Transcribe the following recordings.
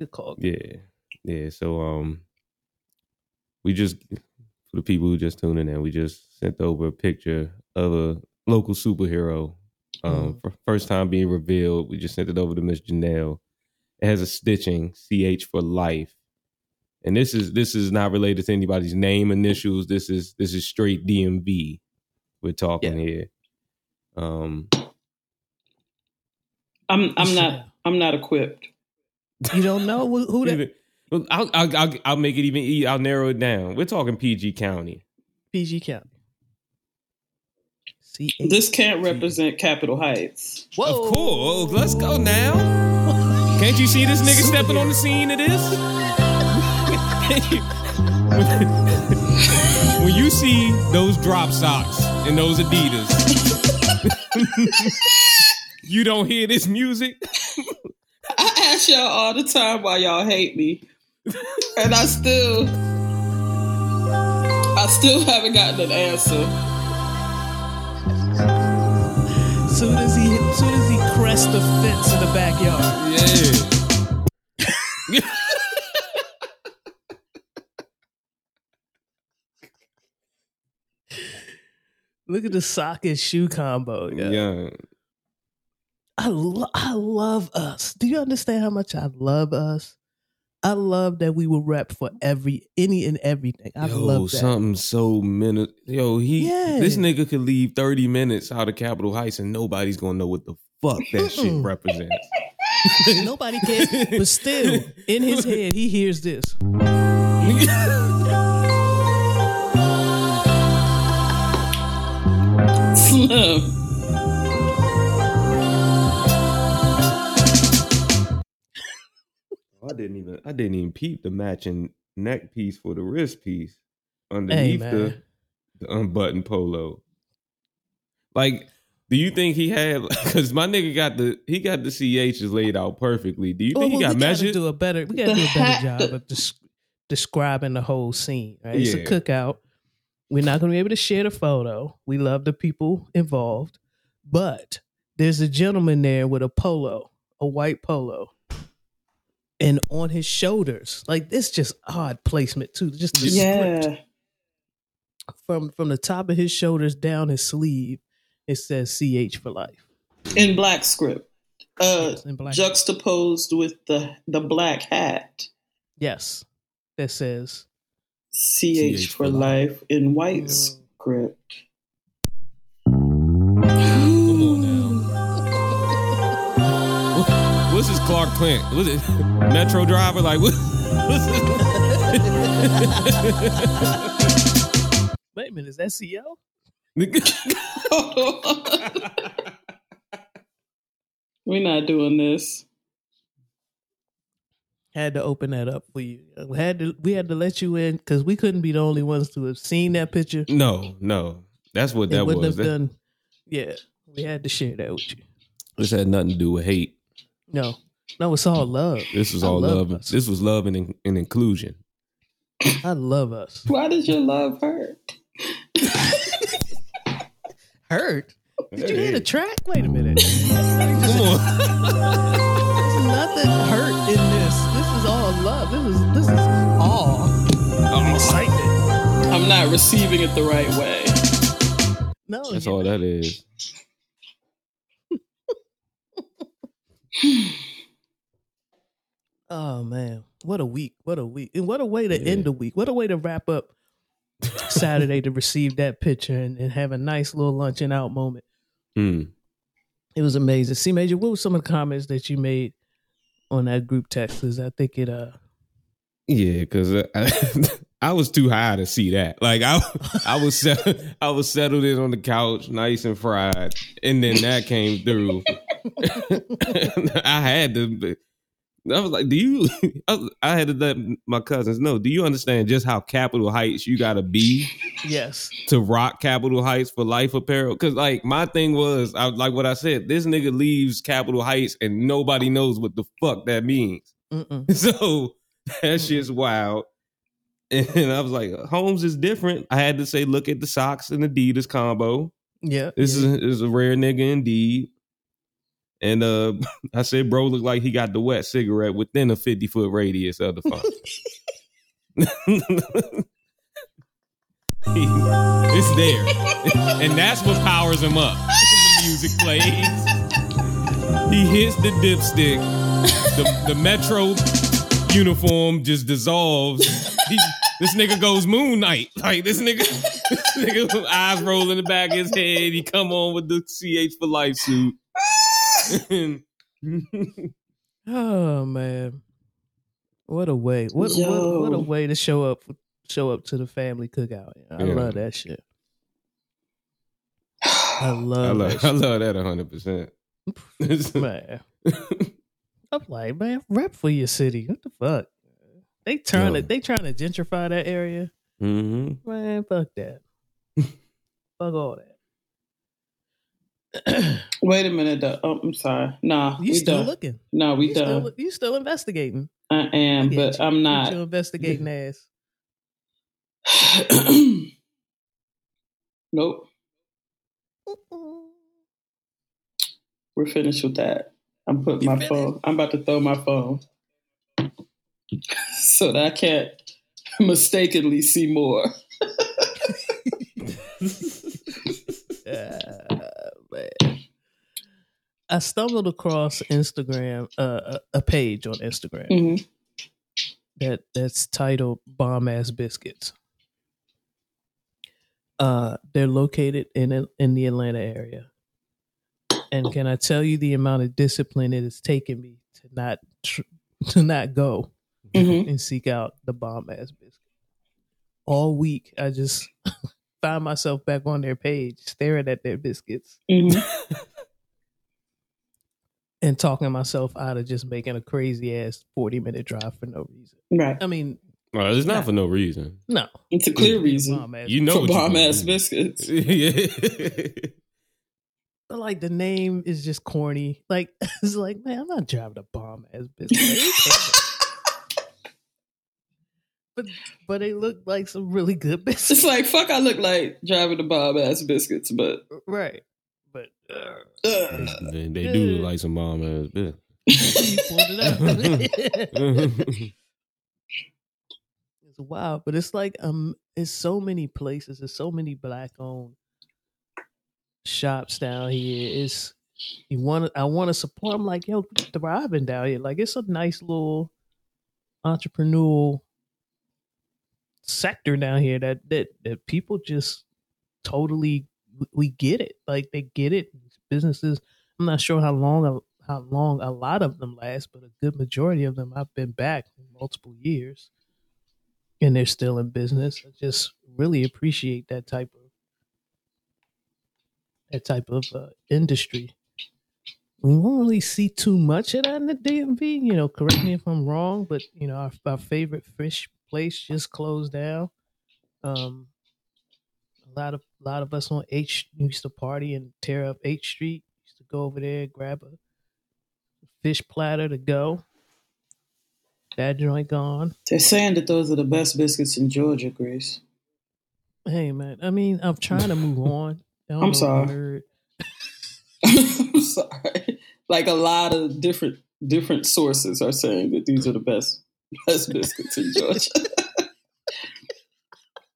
Good call. Yeah, yeah. So um, we just for the people who just tuning in, we just sent over a picture of a local superhero. Um, Mm. for first time being revealed, we just sent it over to Miss Janelle. It has a stitching, CH for life, and this is this is not related to anybody's name initials. This is this is straight DMV. We're talking here. Um, I'm I'm not I'm not equipped. You don't know who, who that well, I'll, I'll I'll I'll make it even. I'll narrow it down. We're talking PG County. PG County. C This can't represent Capitol Heights. Whoa. Of course. Let's go now. Can't you see this nigga stepping on the scene of this? when you see those drop socks and those Adidas, you don't hear this music. I ask y'all all the time why y'all hate me, and I still I still haven't gotten an answer. Soon as he soon as he crests the fence in the backyard. Yeah. Look at the sock and shoe combo. Yeah. yeah. I lo- I love us. Do you understand how much I love us? I love that we will rep for every any and everything. I Yo, love that. something so minute. Yo, he Yeah. this nigga could leave thirty minutes out of Capitol Heights and nobody's gonna know what the fuck that shit represents. Nobody cares, but still, in his head, he hears this. Slim. I didn't even I didn't even peep the matching neck piece for the wrist piece underneath the, man. the unbuttoned polo. Like, do you think he had because my nigga got the he got the CHs laid out perfectly. Do you Well, think he got we gotta measured? do a better. We gotta do a better job of des- describing the whole scene. Right? It's a Yeah. cookout. We're not going to be able to share the photo. We love the people involved, but there's a gentleman there with a polo, a white polo, and on his shoulders, like this, just odd placement too. Just the script Yeah. from from the top of his shoulders down his sleeve, it says "CH for life." In black script. Uh Yes, in black. juxtaposed with the the black hat. Yes, that says CH for life in white Mm. script. Clark Clint? Was it Metro Driver? Like what? Wait a minute, is that CO? it? We're not doing this. Had to open that up for you. We had to we had to let you in because we couldn't be the only ones to have seen that picture. no, no. That's what It that wouldn't was. have That- done. Yeah, we had to share that with you. this had nothing to do with hate. No, no, it's all love. This was I all love love. This was love and, and inclusion. I love us. Why does your love hurt? Hurt? Did you hear a track? Wait a minute. Come on. There's nothing hurt in this. This is all love. This is this is awe, Oh, excitement. I'm not receiving it the right way. No, That's you- all that is. Oh man, what a week! What a week! And what a way to Yeah. end the week! What a way to wrap up Saturday to receive that picture and, and have a nice little luncheon out moment. Hmm. It was amazing. C Major, what were some of the comments that you made on that group text? 'Cause I think it uh Yeah, because I, I was too high to see that. Like I, I was, set, I was settled in on the couch, nice and fried, and then that came through. I had to. I was like, "Do you?" I, was- I had to let my cousins know. Do you understand just how Capitol Heights you got to be yes. to rock Capitol Heights for life apparel? Because like my thing was, I like what I said. This nigga leaves Capitol Heights and nobody knows what the fuck that means. Mm-mm. So that shit's wild. And I was like, Holmes is different. I had to say, look at the socks and Adidas combo. Yeah. This yeah. is, is a rare nigga indeed. And uh, I said, bro, looked like he got the wet cigarette within a 50 foot radius of the phone. it's there. and that's what powers him up. the music plays. He hits the dipstick. The, the Metro uniform just dissolves. He, this nigga goes Moon Knight. Like this nigga, this nigga eyes roll in the back of his head. He come on with the CH for life suit. Oh man, what a way! What what, what a way to show up show up to the family cookout. I Yeah. love that shit. I I love, love, that I love that hundred percent. man. I'm like, man, rep for your city. What the fuck? They trying Yo. to they trying to gentrify that area. hmm Man, fuck that. fuck all that. Wait a minute. Though. Oh, I'm sorry. Nah, you we still done. looking? No, we You done. still, you still investigating? I am, at but you. I'm not. your investigating ass. nope. We're finished with that. I'm putting You my finished? phone. I'm about to throw my phone so that I can't mistakenly see more. Ah, man. I stumbled across Instagram, uh, a, page on Instagram Mhm. that that's titled "Bomb Ass Biscuits." Uh, they're located in in the Atlanta area, and can I tell you the amount of discipline it has taken me to not tr- to not go Mhm. and seek out the bomb ass biscuit. All week, I just found myself back on their page, staring at their biscuits Mhm. and talking myself out of just making a crazy ass 40 minute drive for no reason. Right. I mean, Well, it's not Nah. for no reason. no. It's a clear mm. reason You know for bomb ass biscuits. yeah. But like the name is just corny. Like, it's like, man, I'm not driving a bomb ass biscuit. Like, who cares? but, but they look like some really good biscuits. It's like fuck. I look like driving a bomb ass biscuits, but right. They, they do look like some bomb ass bitch. It's wild, but it's like um, it's so many places. There's so many black owned shops down here. It's you want. I want to support. I'm like, yo, thriving down here. Like it's a nice little entrepreneurial sector down here that that that people just totally we get it. Like they get it. Businesses. I'm not sure how long how long a lot of them last, but a good majority of them I've been back multiple years, and they're still in business. I just really appreciate that type of that type of uh, industry. We won't really see too much of that in the DMV. You know, correct me if I'm wrong, but you know, our, our favorite fish place just closed down. Um, a lot of a lot of us on H used to party and tear up H Street. Used to go over there, grab a fish platter to go. That joint gone. They're saying that those are the best biscuits in Georgia, Grace. Hey man, I mean, I'm trying to move on. I'm sorry. if you heard. I'm sorry. Like a lot of different different sources are saying that these are the best best biscuits in Georgia.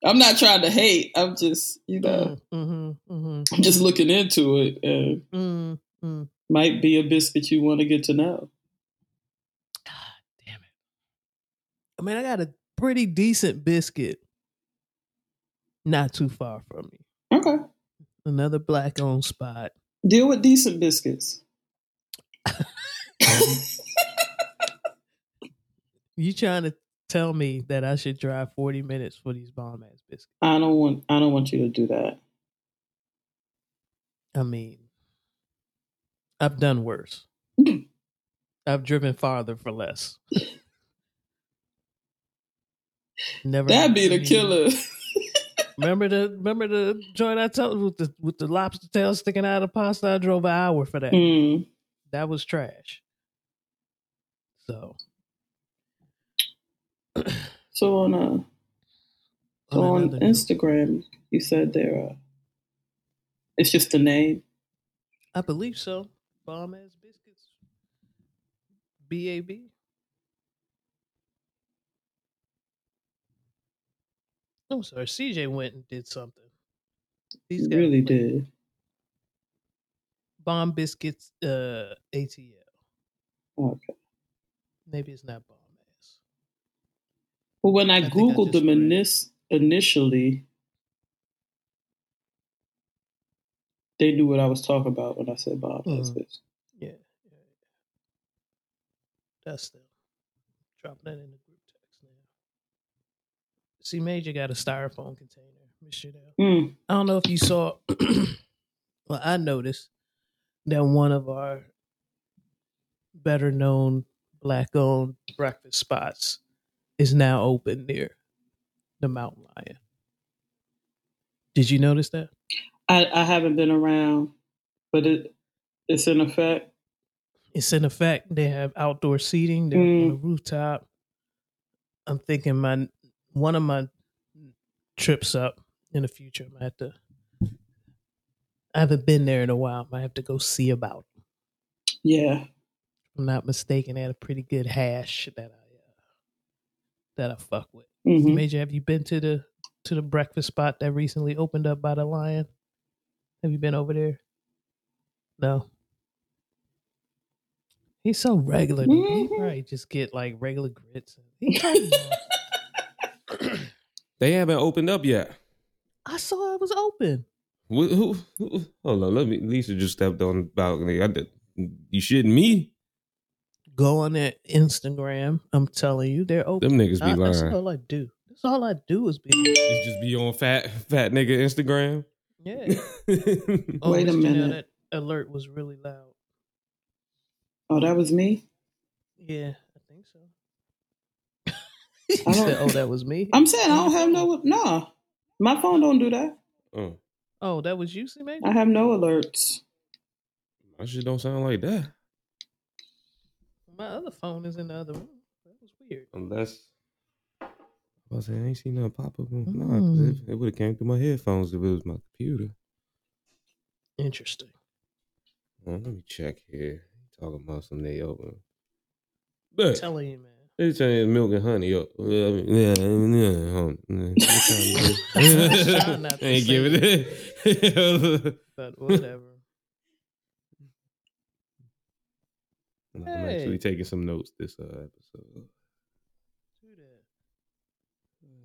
I'm not trying to hate. I'm just, you know, Mm-hmm, mm-hmm, I'm just looking into it and mm, mm. might be a biscuit you want to get to know. God damn it. I mean, I got a pretty decent biscuit not too far from me. Okay. Another black owned spot. Deal with decent biscuits. You trying to tell me that I should drive 40 minutes for these bomb ass biscuits? I don't want I don't want you to do that. I mean, I've done worse. I've driven farther for less. Never. That'd be the killer. Remember the remember the joint I told with the with the lobster tail sticking out of the pasta. I drove an hour for that. Mm. That was trash. So So on uh so on on another note, Instagram you said there uh it's just the name. I believe so. Bomb ass biscuits. BAB. I'm sorry, CJ went and did something. He He's really like, did. Bomb biscuits, uh, ATL. Okay. Maybe it's not bomb. Well, when I, I think I googled them read. inis- initially, they knew what I was talking about when I said Bob Mhm. Yeah. That's them. Drop that in the group text now. C Major got a styrofoam container. Mm. I don't know if you saw. well, I noticed that one of our better known black owned breakfast spots is now open near the Mountain Lion. Did you notice that? I, I haven't been around, but it it's in effect. It's in effect. They have outdoor seating. They're on mm. the rooftop. I'm thinking my one of my trips up in the future. I might have to. I haven't been there in a while. I might have to go see about. it. Yeah. If I'm not mistaken. They had a pretty good hash that I that I fuck with. hmm Major, have you been to the to the breakfast spot that recently opened up by the Lion? Have you been over there? No. He's so regular. dude. He Mhm. probably just get like regular grits. They haven't opened up yet. I saw it was open. Who, who, who, hold on, let me. Lisa just stepped on the balcony. I did. You shitting me? Go on that Instagram. I'm telling you, they're open. Them niggas be I- that's lying. all I do. That's all I do is be. It's just be on fat fat nigga Instagram. Yeah. Oh, Wait a Mr. Janelle, minute. That alert was really loud. Oh, that was me. Yeah, I think so. I he said, "Oh, that was me." I'm saying I don't have no. No, my phone don't do that. oh, Oh, that was you, C Major? I have no alerts. my shit don't sound like that. My other phone is in the other room. That was weird. Unless I was saying, I ain't seen nothing pop up. on Nah, 'cause Mm. it, it would have came through my headphones if it was my computer. Interesting. Well, let me check here. Talking about some they open. I'm But telling you, man. they saying milk and honey. Up. Yeah, I mean, yeah, yeah, hold on. Try not to Ain't giving it. But whatever. I'm Hey. actually taking some notes this uh, episode.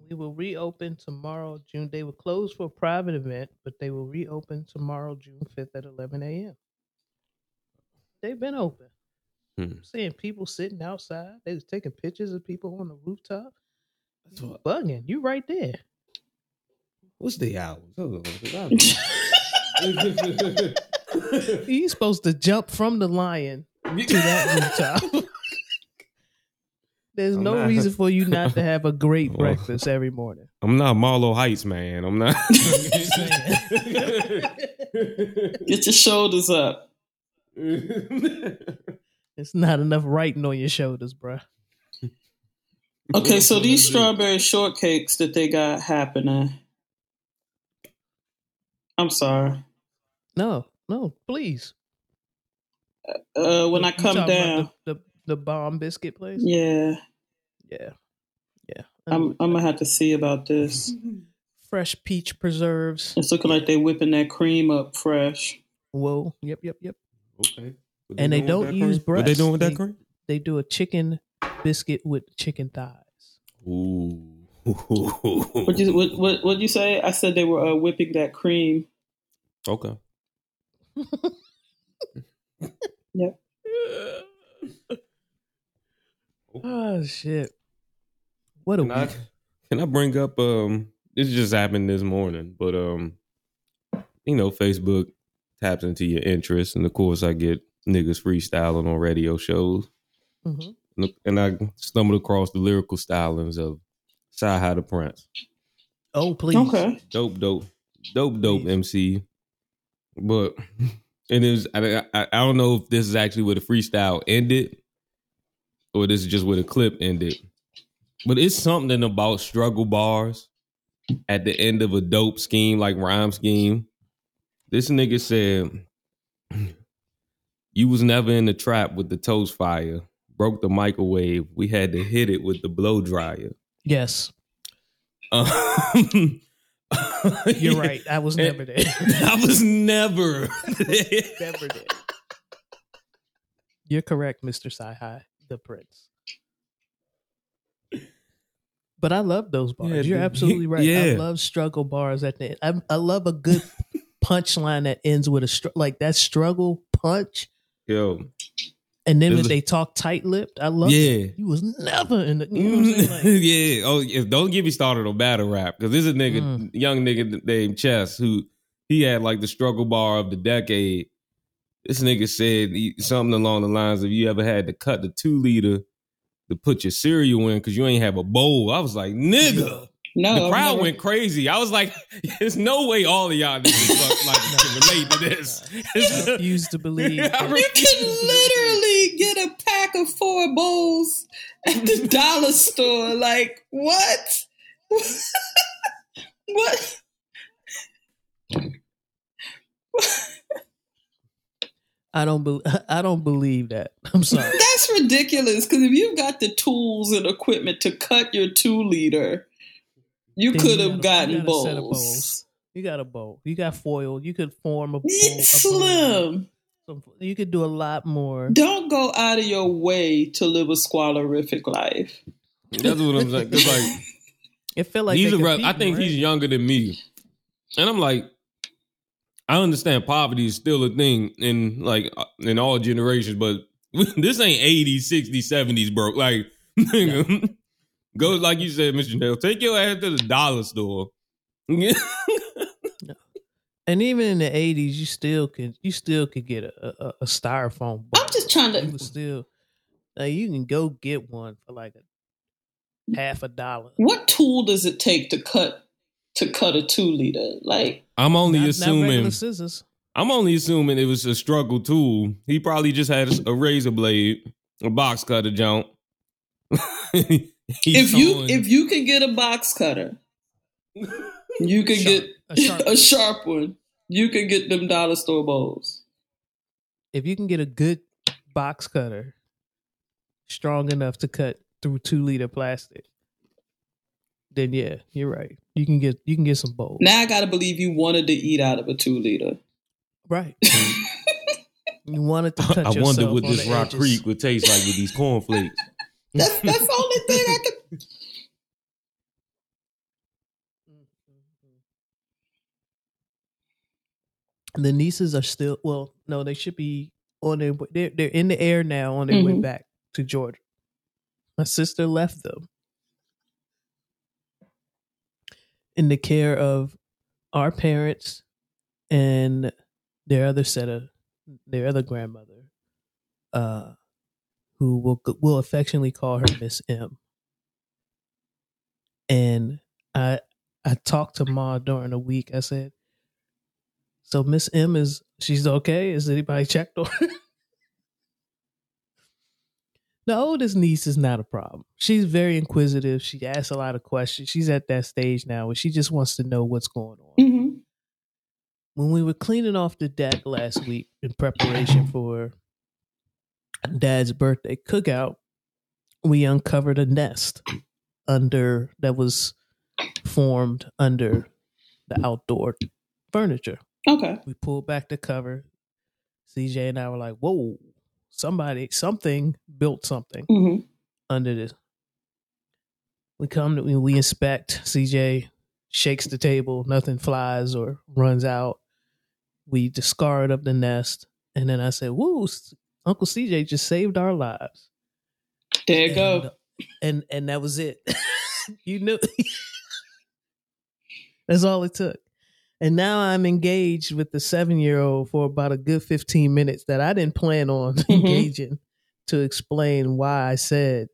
We will reopen tomorrow, June. They will close for a private event, but they will reopen tomorrow, June 5th at 11 a.m. They've been open. Hmm. I'm seeing people sitting outside. They was taking pictures of people on the rooftop. That's what- Bugging. You right there. What's the hours? Hold on, 'cause He's supposed to jump from the lion to that rooftop. There's I'm no not- reason for you not to have a great Well. Oh. breakfast every morning. I'm not Marlow Heights, man. I'm not. Get your shoulders up. It's not enough writing on your shoulders, bruh. Okay, so these strawberry shortcakes that they got happening. I'm sorry. No, no, please. Uh, when I come down, the, the the bomb biscuit place. yeah, yeah, yeah. I'm I'm gonna have to see about this. fresh peach preserves. It's looking like they're whipping that cream up fresh. Whoa, yep, yep, yep. Okay. What And they don't use cream? What they doing with breasts. that cream? They do a chicken biscuit with chicken thighs. Ooh. What you what what what you say? I said they were uh, whipping that cream. Okay. Yep. Oh shit! What a Can I, week. can I bring up um this just happened this morning, but um you know, Facebook taps into your interests and of course I get niggas freestyling on radio shows. Mhm. And- And I stumbled across the lyrical stylings of Sci the Prince. Oh please. Okay. Dope, dope, dope, dope Please. MC. But it is I, I I don't know if this is actually where the freestyle ended or this is just where the clip ended. But it's something about struggle bars at the end of a dope scheme like rhyme scheme. This nigga said, "You was never in the trap with the toast fire, broke the microwave, we had to hit it with the blow dryer. Yes, Um, you're right. I eh, was never there. I was never. never there. You're correct, Mr. Sci-Hi, the prince. But I love those bars. Yeah, You're absolutely right. I love struggle bars at the end. I, I love a good punchline that ends with a str- like that struggle punch, Yo, and then when they talk tight lipped. I love. yeah. it. He was never in the. You know? Like, yeah. Oh, if, don't get me started on battle rap because there's a nigga, Mm. young nigga named Chess who he had like the struggle bar of the decade. This nigga said he- something along the lines of, "You ever had to cut the two liter to put your cereal in because you ain't have a bowl?" I was like, "Nigga." No, the crowd never- went crazy. I was like, "There's no way all of y'all niggas fuck, like can relate to this." I refuse to believe. I that- You can literally get a pack of four bowls at the dollar store. Like what? what? I don't. Be, I don't believe that. I'm sorry. That's ridiculous. Because if you've got the tools and equipment to cut your two liter, you could have got a- you gotten got a set of bowls. bowls. You got a bowl. You got foil. You could form a bowl. It's a bowl. slim. Some- You could do a lot more. Don't go out of your way to live a squalorific life. That's what I'm saying. 'Cause, like It felt like he's they a rep, I think right? he's younger than me, and I'm like, I understand poverty is still a thing in like uh, in all generations, but this ain't 80s, 60s, 70s, bro. Like, nigga, go like you said, Mr. Nail, take your ass to the dollar store. And even in the eighties, you still could you still could get a, a, a styrofoam. bowl. I'm just trying You to. would still like you can go get one for like a half a dollar. What tool does it take to cut to cut a two liter? Like I'm only Not, not assuming. regular scissors. I'm only assuming it was a struggle tool. He probably just had a razor blade, a box cutter, jump. if you if you can get a box cutter, you can Sharp. get A sharp- a sharp one. You can get them dollar store bowls. If you can get a good box cutter, strong enough to cut through two liter plastic, then yeah, you're right. You can get you can get some bowls. Now I gotta believe you wanted to eat out of a two liter. Right. you wanted to touch I wonder what this Rock edges. Creek would taste like with these cornflakes. That's that's the only thing I could. The nieces are still well, no, they should be on their way. They're, they're in the air now on their way Mhm. back to Georgia. My sister left them in the care of our parents and their other set of their other grandmother, uh, who will will affectionately call her Miss M. And I I talked to Ma during the week. I said, "So Miss M is she's okay? Is anybody checked on her?" The oldest niece is not a problem. She's very inquisitive. She asks a lot of questions. She's at that stage now where she just wants to know what's going on Mhm. when we were cleaning off the deck last week in preparation for dad's birthday cookout, we uncovered a nest under that was formed under the outdoor furniture. Okay. We pulled back the cover. CJ and I were like, "Whoa, somebody, something built something hmm under this." We come to we inspect. CJ shakes the table. Nothing flies or runs out. We discard up the nest, and then I said, "Woo, Uncle CJ just saved our lives." There you and, go. and and that was it. you knew. That's all it took. And now I'm engaged with the seven year old for about a good 15 minutes that I didn't plan on engaging to explain why I said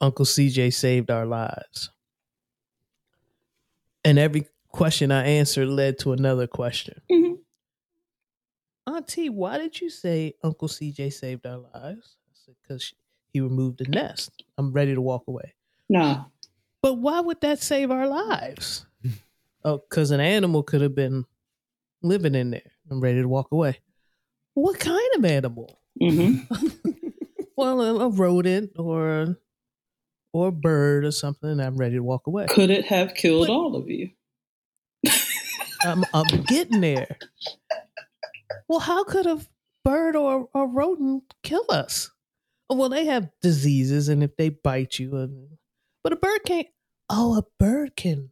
Uncle CJ saved our lives. And every question I answered led to another question. Mhm. Auntie, why did you say Uncle CJ saved our lives? I said, because he removed the nest. I'm ready to walk away. Nah. But why would that save our lives? oh, because an animal could have been living in there. I'm ready to walk away. What kind of animal? hmm well, a, a rodent or or a bird or something, I'm ready to walk away. Could it have killed But- all of you? I'm, I'm getting there. Well, how could a bird or a rodent kill us? Well, they have diseases, and if they bite you, and but a bird can't. Oh, a bird can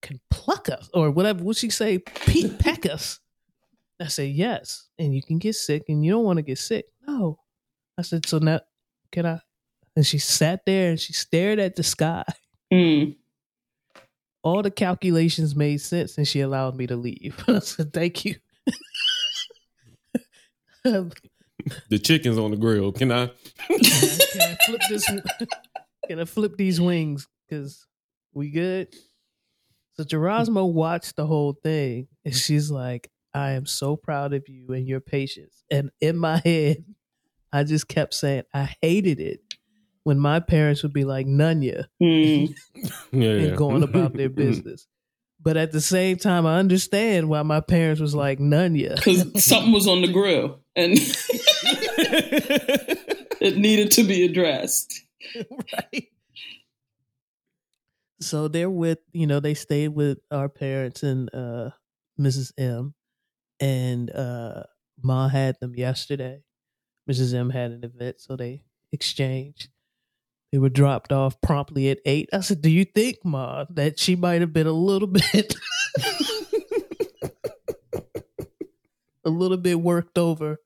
can pluck us or whatever. Would she say? Pe- peck us? I say yes, and you can get sick, and you don't want to get sick. No, I said so. Now can I? And she sat there and she stared at the sky. Mm. All the calculations made sense, and she allowed me to leave. I said, "Thank you." Can, The chicken's on the grill. Can I? I, can I flip this? Can I flip these wings? Because we good. So Gerasmo watched the whole thing, and she's like, "I am so proud of you and your patience." And in my head, I just kept saying, "I hated it." When my parents would be like, Nunya, Mm. Yeah. and going about their business. But at the same time, I understand why my parents was like, Nunya. Because something was on the grill and it needed to be addressed. right. So they're with, you know, they stayed with our parents and uh Mrs. M. And uh Ma had them yesterday. Mrs. M had an event, so they exchanged. They were dropped off promptly at eight. I said, Do you think, Ma, that she might have been a little bit a little bit worked over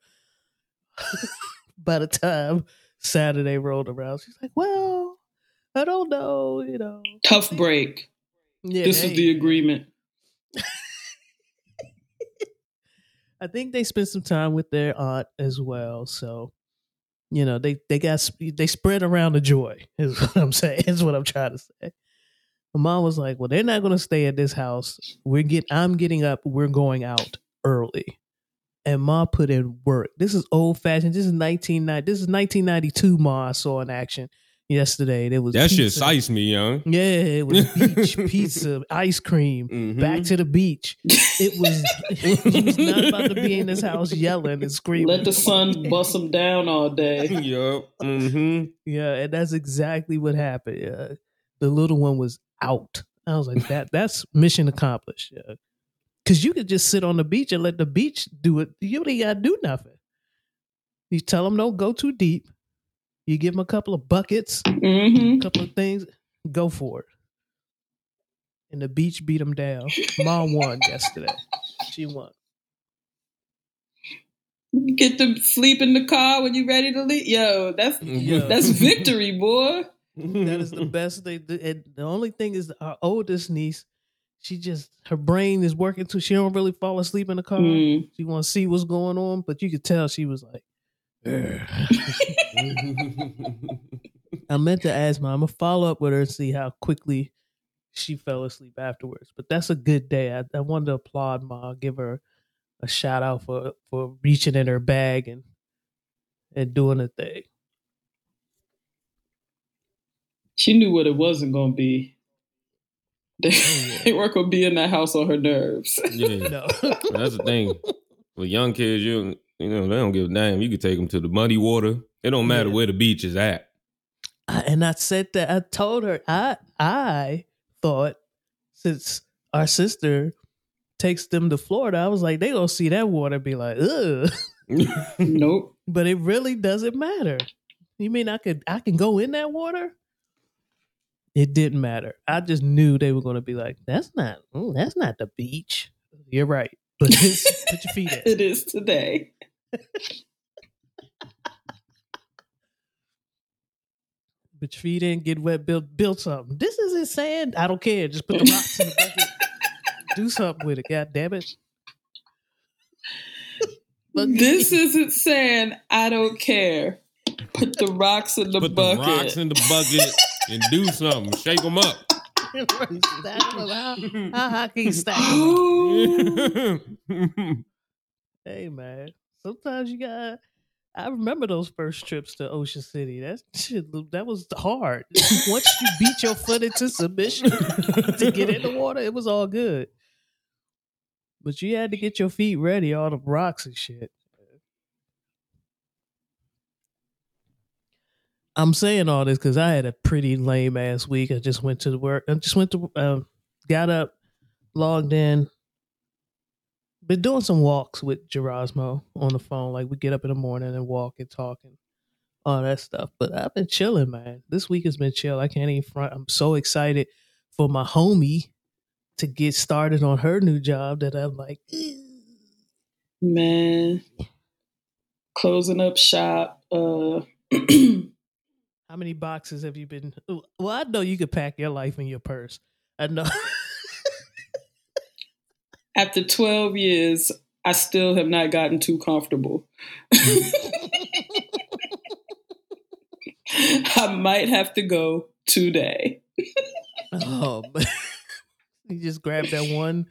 by the time Saturday rolled around? She's like, Well, I don't know, you know. Tough break. Yeah, this is the agreement. I think they spent some time with their aunt as well. So, you know, they they got they spread around the joy. Is what I'm saying. Is what I'm trying to say. My mom was like, "Well, they're not going to stay at this house. We're get. I'm getting up. We're going out early." And Ma put in work. This is old fashioned. This is 1990. This is 1992. Ma I saw in action yesterday. There was that shit pizza. size me, young. Yeah, it was beach pizza, ice cream, Mhm. back to the beach. It was, it was not about to be in this house yelling and screaming. Let the sun bust them down all day. yup. Mm-hmm. Yeah, and that's exactly what happened. Yeah. The little one was out. I was like, that that's mission accomplished. Yeah. Cause you could just sit on the beach and let the beach do it. You ain't gotta do nothing. You tell them don't go too deep. You give them a couple of buckets, hmm a couple of things, go for it. And the beach beat them down. Mom won yesterday. She won. Get to sleep in the car when you're ready to leave. Yo, that's Yeah. that's victory, boy. That is the best thing. And the only thing is, our oldest niece, she just her brain is working too. She don't really fall asleep in the car. Mm. She want to see what's going on, but you could tell she was like. I meant to ask my. I'm gonna follow up with her and see how quickly she fell asleep afterwards. But that's a good day. I, I wanted to applaud Ma, give her a shout out for for reaching in her bag and and doing a thing. She knew what it wasn't gonna be. They, oh, yeah. they weren't gonna be in that house on her nerves. yeah. No. That's the thing. With young kids, you you know they don't give a damn. You could take them to the muddy water. It don't matter Yeah. where the beach is at. And I said that I told her I I thought since our sister takes them to Florida, I was like they gonna see that water and be like ugh, nope. but it really doesn't matter. You mean I could I can go in that water? It didn't matter. I just knew they were gonna be like that's not mm, that's not the beach. You're right, but it's, put your feet in. It is today. Put your feet in, get wet, build build something. This isn't sand. I don't care. Just put the rocks in the bucket. Do something with it. God damn it. But This isn't saying I don't care. Put the rocks in the Put bucket. the rocks in the bucket and do something. Shake them up. stack 'em. How, how high can you stack 'em? Ooh. Hey man, sometimes you got. I remember those first trips to Ocean City. That shit, that was hard. Once you beat your foot into submission to get in the water, it was all good. But you had to get your feet ready, all the rocks and shit. I'm saying all this because I had a pretty lame ass week. I just went to the work. I just went to, uh, got up, logged in, been doing some walks with Gerasmo on the phone. Like we get up in the morning and walk and talk and all that stuff. But I've been chilling, man. This week has been chill. I can't even front. I'm so excited for my homie to get started on her new job that I'm like, Man, closing up shop. Uh, how many boxes have you been? Well, I know you could pack your life in your purse. I know. after 12 years, I still have not gotten too comfortable. I might have to go today. oh, you just grab that one,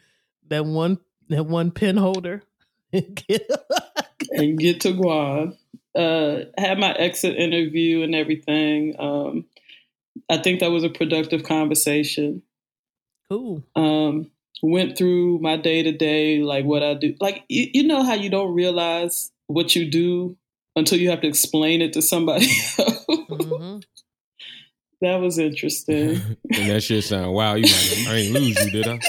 that one, that one pen holder and get, and get to Guam. Uh, had my exit interview and everything. Um, I think that was a productive conversation. Cool. Um, went through my day to day, like what I do. Like you, you know how you don't realize what you do until you have to explain it to somebody mm-hmm. That was interesting. and that shit sound wow. You like, I ain't lose you, did I?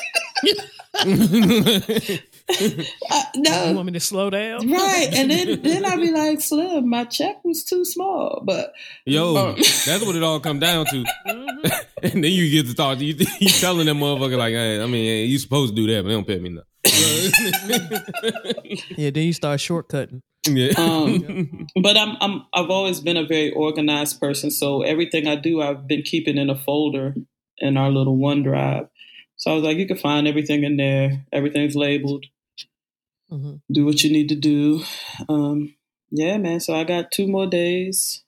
uh, no, you want me to slow down, right? And then then I'd be like, Slim, my check was too small, but yo, um, that's what it all come down to. Mm-hmm. and then you get to talk. You you telling that motherfucker like, hey, I mean, hey, you supposed to do that, but they don't pay me nothing. yeah, then you start shortcutting. Yeah. Um, but I'm I'm I've always been a very organized person, so everything I do I've been keeping in a folder in our little OneDrive. So I was like, you can find everything in there. Everything's labeled. Mm-hmm. Do what you need to do. Um, yeah, man. So I got two more days,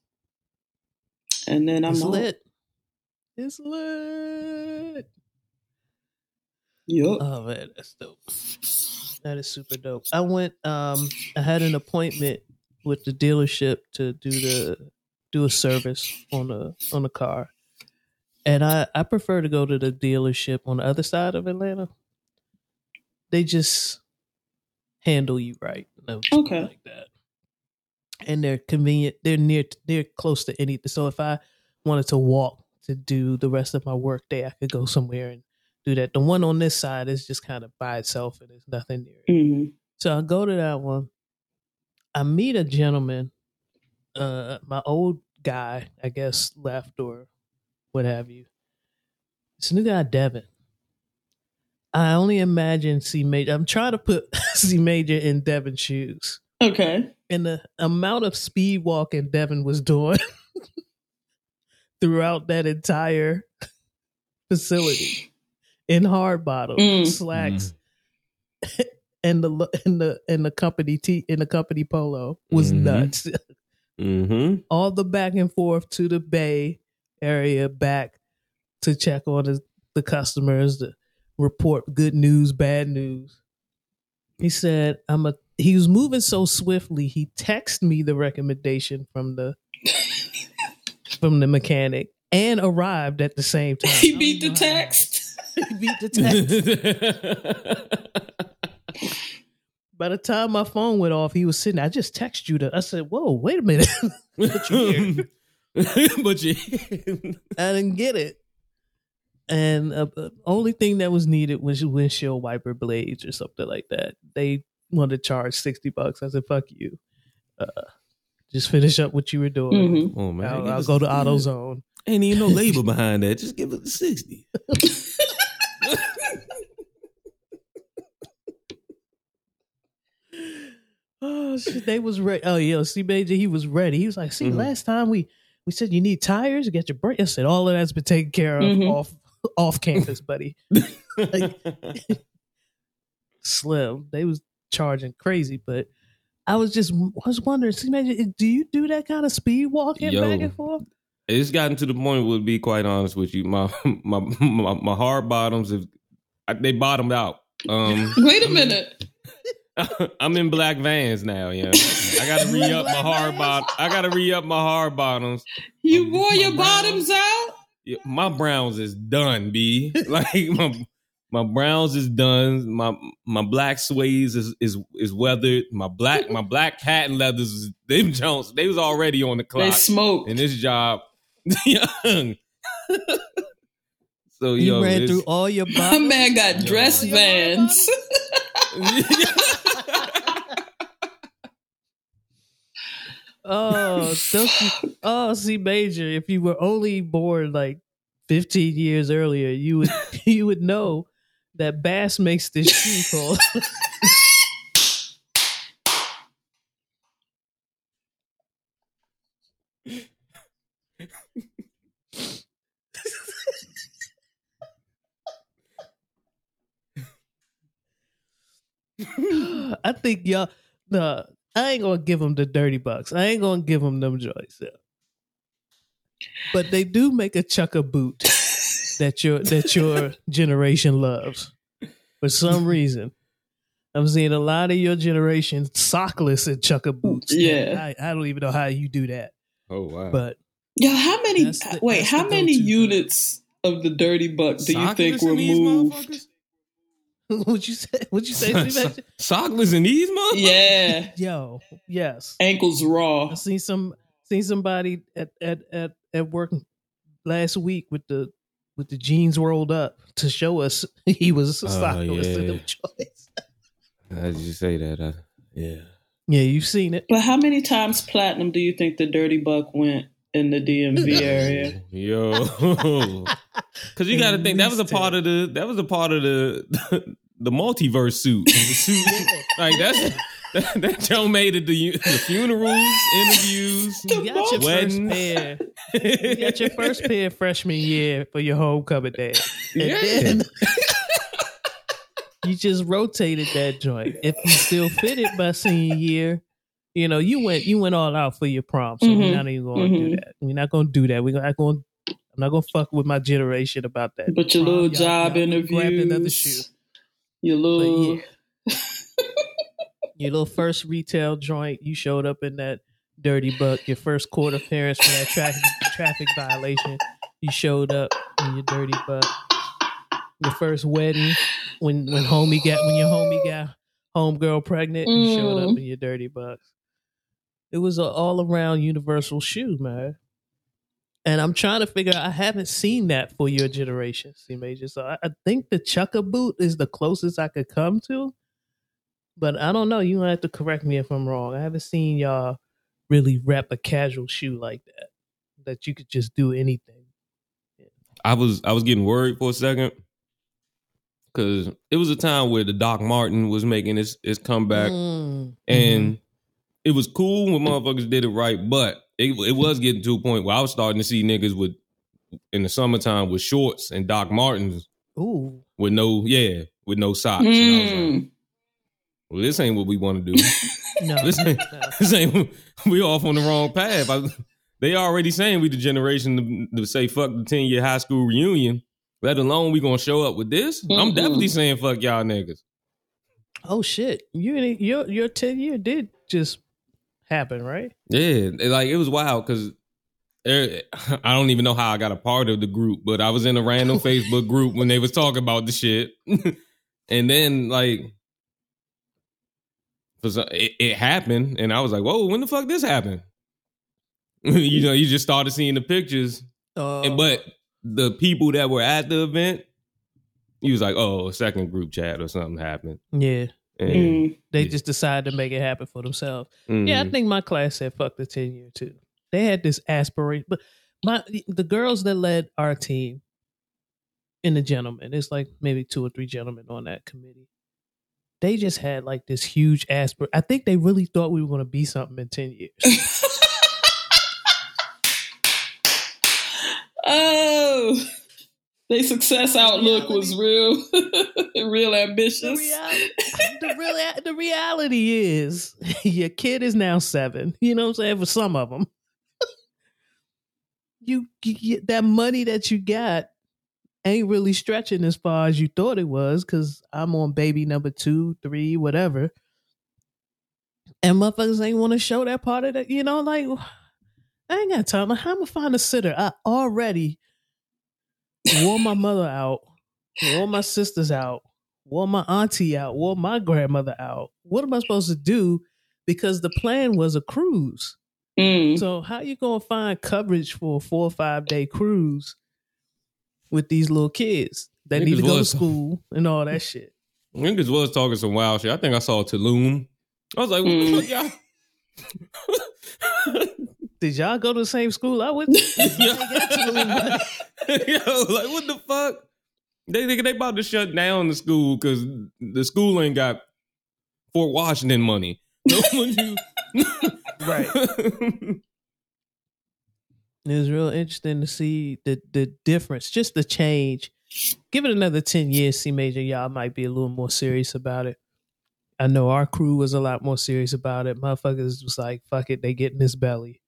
and then I'm it's lit. It's lit. Yep. Oh man, that's dope. That is super dope. I went. Um, I had an appointment with the dealership to do the do a service on the on the car, and I I prefer to go to the dealership on the other side of Atlanta. They just handle you right. okay. Like that. And they're convenient. They're near. They're close to anything. So if I wanted to walk to do the rest of my work day, I could go somewhere and do that. The one on this side is just kind of by itself and there's nothing near it. Mm-hmm. So I go to that one. I meet a gentleman, uh, my old guy, I guess, left or what have you. This new guy, Devin. I only imagine C Major. I'm trying to put C Major in Devin's shoes. Okay. And the amount of speed walking Devin was doing throughout that entire facility in hard bottoms, mm. slacks, mm. and the and the and the company t in the company polo was mm-hmm. nuts. mm-hmm. All the back and forth to the bay area, back to check on the, the customers, to report good news, bad news. He said, "I'm a." He was moving so swiftly. He texted me the recommendation from the from the mechanic and arrived at the same time. He beat the text. He beat the text. By the time my phone went off, he was sitting. I just texted you. To, I said, "Whoa, wait a minute." but you but you, I didn't get it. And uh, the only thing that was needed was windshield wiper blades or something like that. They wanted to charge sixty bucks. I said, "Fuck you." Uh, just finish up what you were doing. Mm-hmm. Oh man, I'll, I'll go to AutoZone. Ain't even no labor behind that. Just give it sixty. oh shit, they was ready. Oh yeah, see Major, he was ready. He was like, see, mm-hmm. last time we we said you need tires, you get your brake. I said all of that's been taken care of mm-hmm. off off campus, buddy. like, slim. They was charging crazy, but I was just I was wondering, see, Major, do you do that kind of speed walking Yo, back and forth? It's gotten to the point. Would be quite honest with you, my my my, my hard bottoms have they bottomed out. Um, Wait a minute. I'm in black vans now, yeah. I gotta re up my hard bottom. I gotta re up my hard bottoms. You um, wore your browns, bottoms out? Yeah, my browns is done, B. Like my My browns is done. My my black suedes is is is weathered. My black my black patent leathers, them Jones, they was already on the clock. They clock smoke. in this job. young. so You yo, ran through all your My man got Yo. dress Oh, your water vans. Oh, you, oh, see, Major. If you were only born like 15 years earlier, you would you would know that Bass makes this shoe called. I think y'all. No, I ain't gonna give them the dirty bucks. I ain't gonna give them them joints. yeah. But they do make a chucker boot that your that your generation loves. For some reason, I'm seeing a lot of your generation sockless and chucker boots. Yeah. I, I don't even know how you do that. oh wow. But Yo, how many? The- wait, how many units of the dirty buck do you think Sockless were in these moved? motherfuckers? what you say? What you say? Steve? Sockless in these motherfuckers? Yeah, Yo, yes. ankles raw. I seen some seen somebody at at at at work last week with the with the jeans rolled up to show us he was Oh, sockless in yeah. them joints. How did you say that? Uh, yeah. Yeah, you've seen it. But how many times platinum do you think the dirty buck went in the DMV area? Yo, because you got to think that was a part of the that was a part of the the multiverse suit. The suit like that's that, that Joe made it the, the funerals, interviews. You got your Weddings. first pair. You got your first pair freshman year for your homecoming day. And Yeah. then you just rotated that joint. If you still fit it by senior year, you know, you went you went all out for your prom. So Mhm. we're not even gonna do Mhm. that. We're not gonna do that. We're not gonna I'm not gonna fuck with my generation about that. But your Prom, little job y'all grabbed another shoe. your little yeah. Your little first retail joint, you showed up in that dirty buck. Your first court appearance for that traffic traffic violation, you showed up in your dirty buck. Your first wedding, when when homie got when your homie got homegirl pregnant, you showed up Mm. in your dirty bucks. It was an all around universal shoe, man. And I'm trying to figure out. I haven't seen that for your generation, C Major. So I, I think the chucker boot is the closest I could come to. But I don't know. You gonna have to correct me if I'm wrong. I haven't seen y'all really rep a casual shoe like that. That you could just do anything. I was I was getting worried for a second because it was a time where the Doc Martens was making his his comeback, Mm. and it was cool when motherfuckers did it right, but it it was getting to a point where I was starting to see niggas with in the summertime with shorts and Doc Martens Ooh. with no yeah with no socks. And I was like, Mm. well, this ain't what we want to do. No. this ain't this ain't we off on the wrong path. I, they already saying we the generation to, to say fuck the ten year high school reunion. Let alone we gonna show up with this. I'm definitely saying fuck y'all niggas. Oh shit! You ain't- your your ten year did just happen, right? Yeah, like it was wild because I don't even know how I got a part of the group, but I was in a random Facebook group when they was talking about the shit, and then like. It, it happened, and I was like, "Whoa, when the fuck this happened?" you know, you just started seeing the pictures, Uh, and, but the people that were at the event, he was like, "Oh, a second group chat or something happened." yeah, And, Mm. they Yeah. just decided to make it happen for themselves. mhm. Yeah, I think my class said fuck the ten year too. They had this aspiration, but my the girls that led our team and the gentlemen, it's like maybe two or three gentlemen on that committee. They just had like this huge aspir. I think they really thought we were going to be something in ten years. oh, their success outlook was real, real the ambitious. reality, the, real, the reality is, your kid is now seven. You know what I'm saying? For some of them, you, you that money that you got ain't really stretching as far as you thought it was. Because I'm on baby number two, three, whatever, and motherfuckers ain't want to show that part of that. You know, like I ain't got time. How am I gonna find a sitter? I already wore my mother out wore my sisters out, wore my auntie out, wore my grandmother out. What am I supposed to do? Because the plan was a cruise. Mm. So how you gonna find coverage for a four or five day cruise with these little kids that need to go to school and all that shit? Niggas was talking some wild shit. I think I saw Tulum. I was like, what Mm. the fuck, y'all? Did y'all go to the same school I went? to? Yo, like what the fuck? They they, they about to shut down the school because the school ain't got Fort Washington money. So when you right. It was real interesting to see the the difference, just the change. Give it another ten years, C Major, y'all might be a little more serious about it. I know our crew was a lot more serious about it. Motherfuckers was like, "Fuck it, they get in this belly."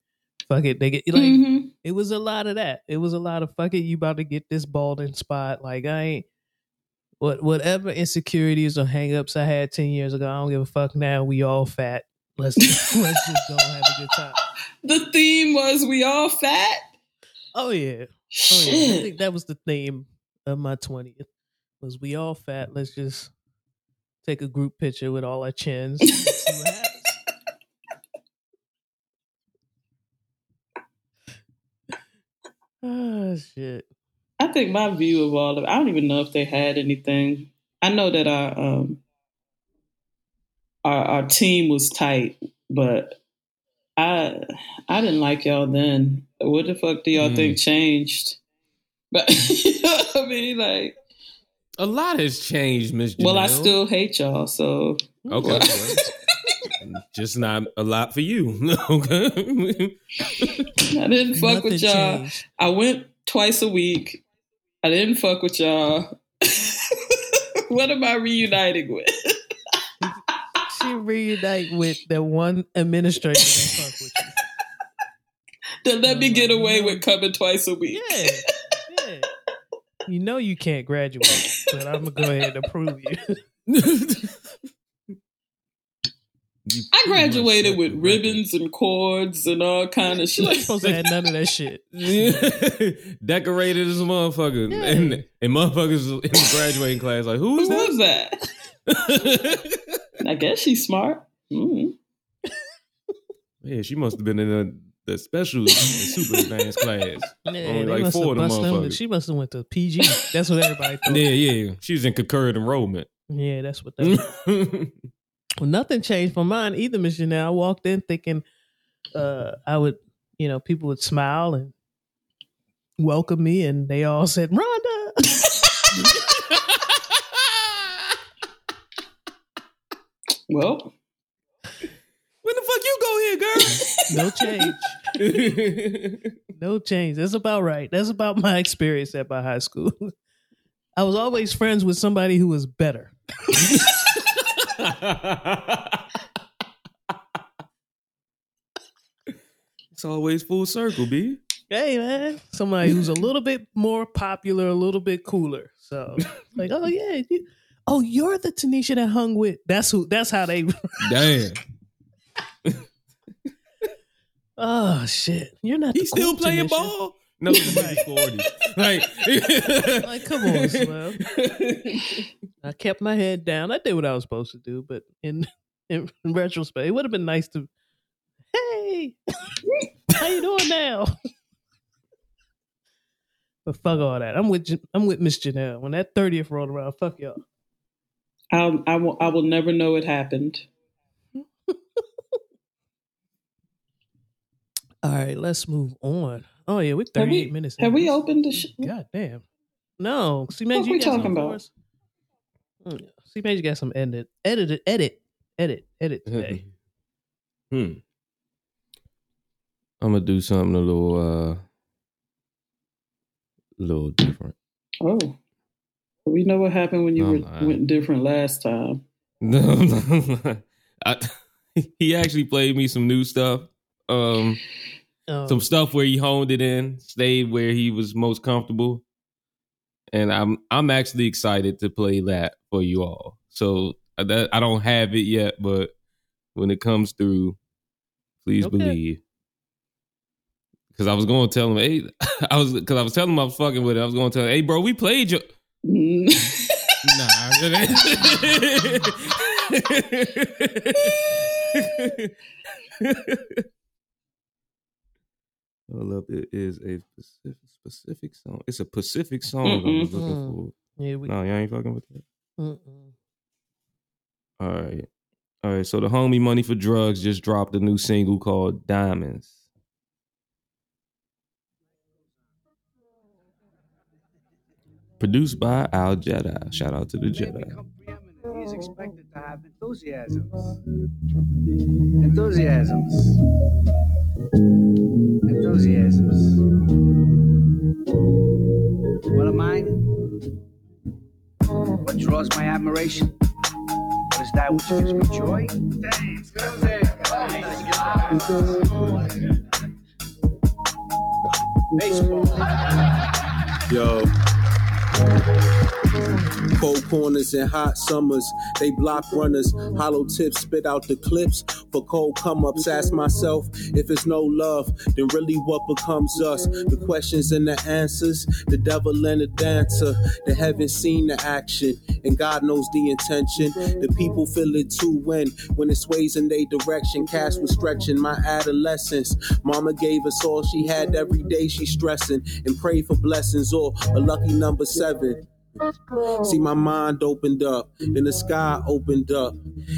Fuck it, they get like. Mhm. It was a lot of that. It was a lot of fuck it. You about to get this balding spot? Like I ain't. What whatever insecurities or hangups I had ten years ago, I don't give a fuck now. We all fat. Let's let's just go have a good time. The theme was we all fat. Oh yeah. Oh yeah, I think that was the theme of my twentieth. Was we all fat? Let's just take a group picture with all our chins. and see what happens. Oh shit! I think my view of all of it, I don't even know if they had anything. I know that our um our our team was tight, but I I didn't like y'all then. What the fuck do y'all Mm. think changed? But you know what I mean, like, a lot has changed, Miss. well, I still hate y'all, so okay. Well, just not a lot for you. okay. I didn't fuck Nothing with y'all. changed. I went twice a week. I didn't fuck with y'all. what am I reuniting with? She reunite with the one administrator that fuck with you. Then let me get away with coming twice a week. Yeah, yeah. You know you can't graduate, but I'm gonna go ahead and approve you. You I graduated with ribbons and cords and all kind of You ain't shit. supposed to have none of that shit. Decorated as a motherfucker, Yeah. and and motherfuckers in the graduating class like, who Who is was that? that? I guess she's smart. Mm. yeah, she must have been in the the special and super advanced class. Yeah, Only they like must four have of them them. motherfuckers. She must have went to PG. That's what everybody thought. Yeah, yeah, she was in concurrent enrollment. Yeah, that's what that. Well, nothing changed for mine either, Miss Janelle. I walked in thinking uh, I would, you know, people would smile and welcome me, and they all said, "Rhonda." Well, when the fuck you go here, girl? no change. No change. That's about right. That's about my experience at my high school. I was always friends with somebody who was better. it's always full circle, B. Hey man, somebody who's a little bit more popular, a little bit cooler. So like, oh yeah, you, oh you're the Tanisha that hung with. That's who. That's how they. Damn, oh shit, you're not. he the still cool playing Tanisha. ball? No, he's Right. forty. Like, Like, come on, Slim. I kept my head down. I did what I was supposed to do, but in in, retrospect, it would have been nice to. Hey, how you doing now? but fuck all that. I'm with Jan- I'm with Miss Janelle. When that thirtieth rolled around, fuck y'all. I'll, I will. I will never know it happened. All right, let's move on. Oh yeah, we're Have 38 we- minutes. Have in. we opened the? Sh- God damn. No, see, What Major, we you talking about? us? Mm, See, Major got some edit, edit, edit, edit, edit today. hmm. I'm gonna do something a little, uh, a little different. oh, we know what happened when you No, were, no, went different last time. No, no, I, he actually played me some new stuff. Um, Oh, some stuff where he honed it in, stayed where he was most comfortable, and I'm I'm actually excited to play that for you all. So uh, that I don't have it yet, but when it comes through, please Okay. believe. Because I was going to tell him, hey, I was because I was telling him I was fucking with it. I was going to tell him, hey, bro, we played your Mm. nah. Hold up, it is a specific specific song. It's a Pacific song I was looking Mm-mm. for. Yeah, we. No, y'all ain't fucking with that. Mm-mm. All right. All right. So the homie Money for Drugs just dropped a new single called Diamonds. Produced by Al Jedi. Shout out to the They Jedi. He's expected to have enthusiasms. Enthusiasms. Enthusiasms. What am I? What draws my admiration? What is that which gives me joy? Baseball. Yo. Cold corners and hot summers, they block runners. Hollow tips spit out the clips for cold come ups. Ask myself if it's no love, then really what becomes us? The questions and the answers, the devil and the dancer. The heaven seen the action, and God knows the intention. The people feel it too when when it sways in their direction. Cash was stretching my adolescence. Mama gave us all she had every day. She stressing and prayed for blessings or a lucky number seven. See, my mind opened up, then the sky opened up.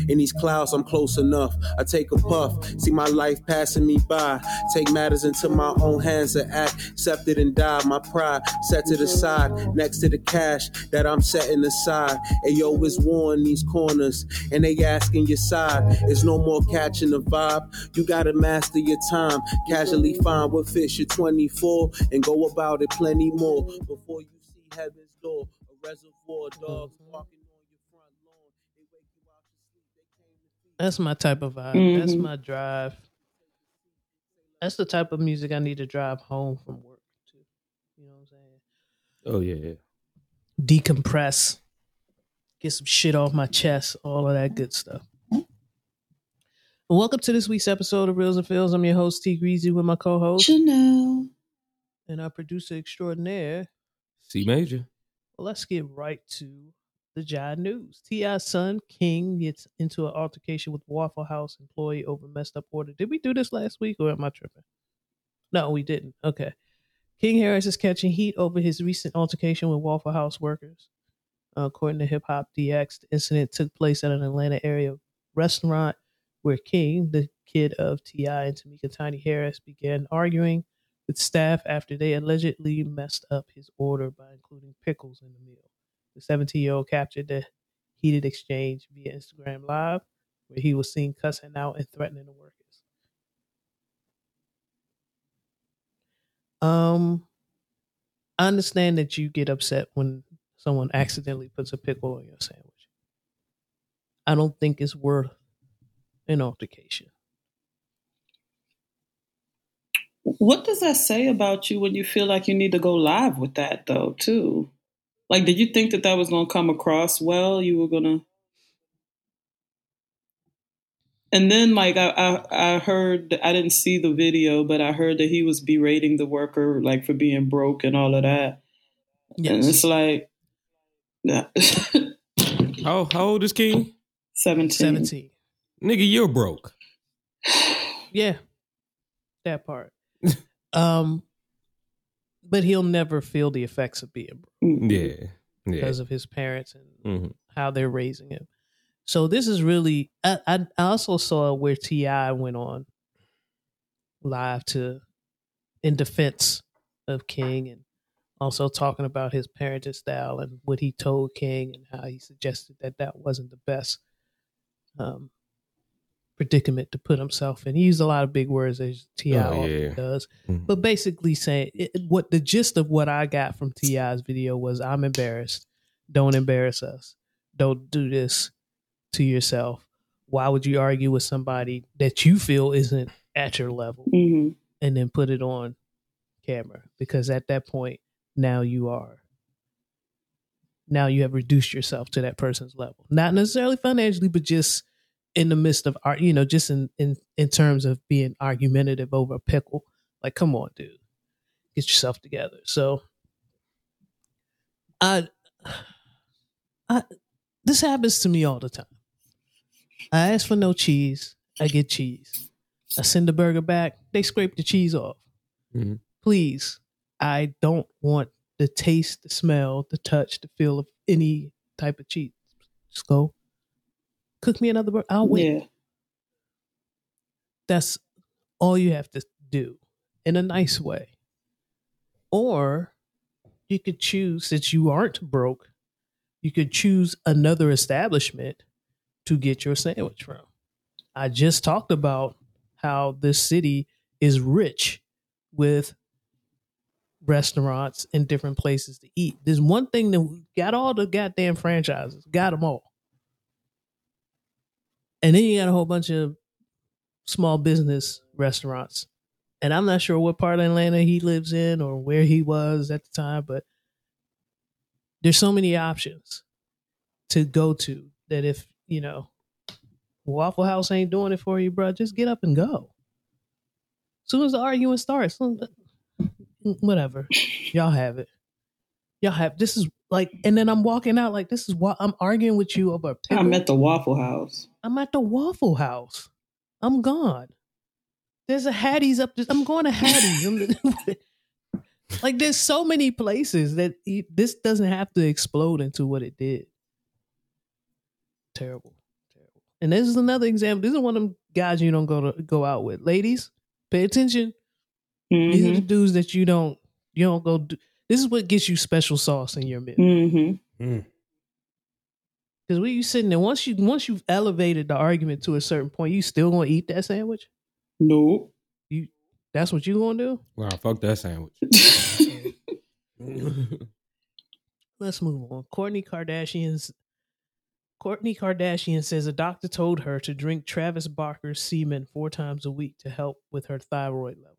In these clouds, I'm close enough. I take a puff, see my life passing me by. Take matters into my own hands and act, accepted and die. My pride set to the side, next to the cash that I'm setting aside. Ayo, it's war in these corners, and they asking your side. It's no more catching the vibe. You gotta master your time. Casually find what fits your 24 and go about it plenty more before you see heaven's door. A reservoir, dogs walking on your front lawn. They wake you out your sleep. They came to feed. That's my type of vibe. That's Mhm. my drive. That's the type of music I need to drive home from work to. You know what I'm saying? Oh yeah, yeah. Decompress, get some shit off my chest, all of that good stuff. Welcome to this week's episode of Reels and Feels. I'm your host T Greasy with my co-host Chanel. and our producer extraordinaire. C major. Let's get right to the Jive news. T.I.'s son, King, gets into an altercation with Waffle House employee over messed up order. Did we do this last week or am I tripping? No, we didn't. Okay. King Harris is catching heat over his recent altercation with Waffle House workers. Uh, according to Hip Hop DX, the incident took place at an Atlanta area restaurant where King, the kid of T.I. and Tameka Tiny Harris, began arguing with staff after they allegedly messed up his order by including pickles in the meal. The 17 year old captured the heated exchange via Instagram Live, where he was seen cussing out and threatening the workers. Um, I understand that you get upset when someone accidentally puts a pickle on your sandwich. I don't think it's worth an altercation. What does that say about you when you feel like you need to go live with that, though, too? Like, did you think that that was going to come across well? You were going to. And then, like, I, I, I heard, I didn't see the video, but I heard that he was berating the worker, like, for being broke and all of that. And it's like, How how old is King? 17. 17. Nigga, you're broke. Yeah, that part. Um, but he'll never feel the effects of being broke. Yeah. Yeah. because of his parents and Mhm. how they're raising him. So this is really. I, I I also saw where T.I. went on live to in defense of King and also talking about his parenting style and what he told King and how he suggested that that wasn't the best um, predicament to put himself in. He used a lot of big words as T.I. Oh, yeah. does, Mhm. but basically saying it, what the gist of what I got from T.I.'s video was: I'm embarrassed. Don't embarrass us. Don't do this to yourself. Why would you argue with somebody that you feel isn't at your level Mhm. and then put it on camera? Because at that point, now you are. Now you have reduced yourself to that person's level. Not necessarily financially, but just in the midst of art, you know, just in, in, in terms of being argumentative over a pickle. Like, come on, dude. Get yourself together. So I I, this happens to me all the time. I ask for no cheese, I get cheese. I send the burger back, they scrape the cheese off. Mhm. Please, I don't want the taste, the smell, the touch, the feel of any type of cheese. Just go cook me another burger. I'll wait. Yeah. That's all you have to do in a nice way. Or you could choose, since you aren't broke, you could choose another establishment to get your sandwich from. I just talked about how this city is rich with restaurants and different places to eat. There's one thing that we got all the goddamn franchises, got them all. And then you got a whole bunch of small business restaurants. And I'm not sure what part of Atlanta he lives in or where he was at the time, but there's so many options to go to that if, you know, Waffle House ain't doing it for you, bro, just get up and go. As soon as the arguing starts, mm, mm, whatever. Y'all have it. Y'all have this is like and then I'm walking out like this is what I'm arguing with you over pickle. I'm at the Waffle House. I'm at the Waffle House. I'm gone. There's a Hattie's up there. I'm going to Hattie's. Like there's so many places that this doesn't have to explode into what it did. Terrible, terrible. And this is another example. This is one of them guys you don't go to go out with. Ladies, pay attention. These are the Mm-hmm. dudes that you don't you don't go. Do. This is what gets you special sauce in your meal. Mm-hmm. Because when you sitting there, once you once you've elevated the argument to a certain point, you still gonna eat that sandwich. Nope. That's what you gonna do. Wow, fuck that sandwich. Let's move on. Kourtney Kardashian's Kourtney Kardashian says a doctor told her to drink Travis Barker's semen four times a week to help with her thyroid levels.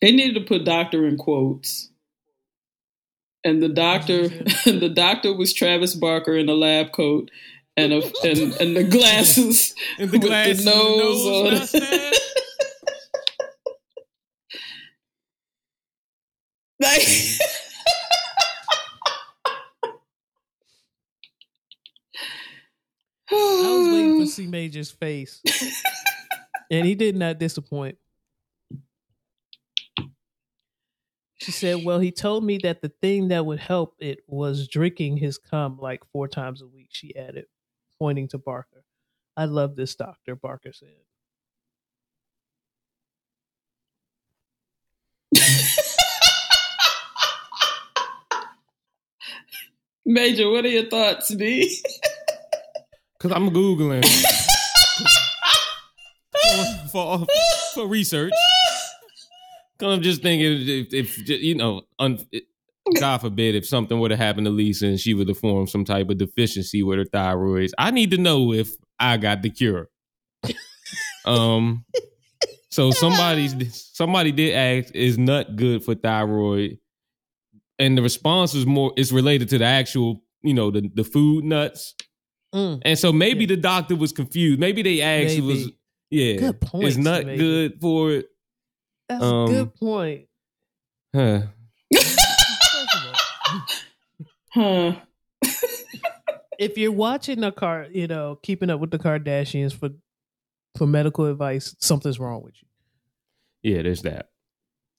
They needed to put doctor in quotes. And the doctor the doctor was Travis Barker in a lab coat and a and, and the glasses and the with glasses, the and the nose on nose Like I was waiting for C Major's face, and he did not disappoint. She said, Well, he told me that the thing that would help it was drinking his cum like four times a week, she added, pointing to Barker. I love this doctor, Barker said. Major, what are your thoughts, B? Cause I'm googling for, for for research. I'm just thinking if, if you know, un, God forbid, if something would have happened to Lisa and she would have formed some type of deficiency with her thyroids, I need to know if I got the cure. um, so somebody somebody did ask, is nut good for thyroid? And the response is more, it's related to the actual, you know, the the food nuts. Mm, And so maybe Yeah. the doctor was confused. Maybe they asked, Maybe. was yeah, Good point, is nut maybe. good for it? That's Um, a good point. Huh. First of all, Huh. if you're watching the car, you know, keeping up with the Kardashians for for medical advice, something's wrong with you. Yeah, there's that.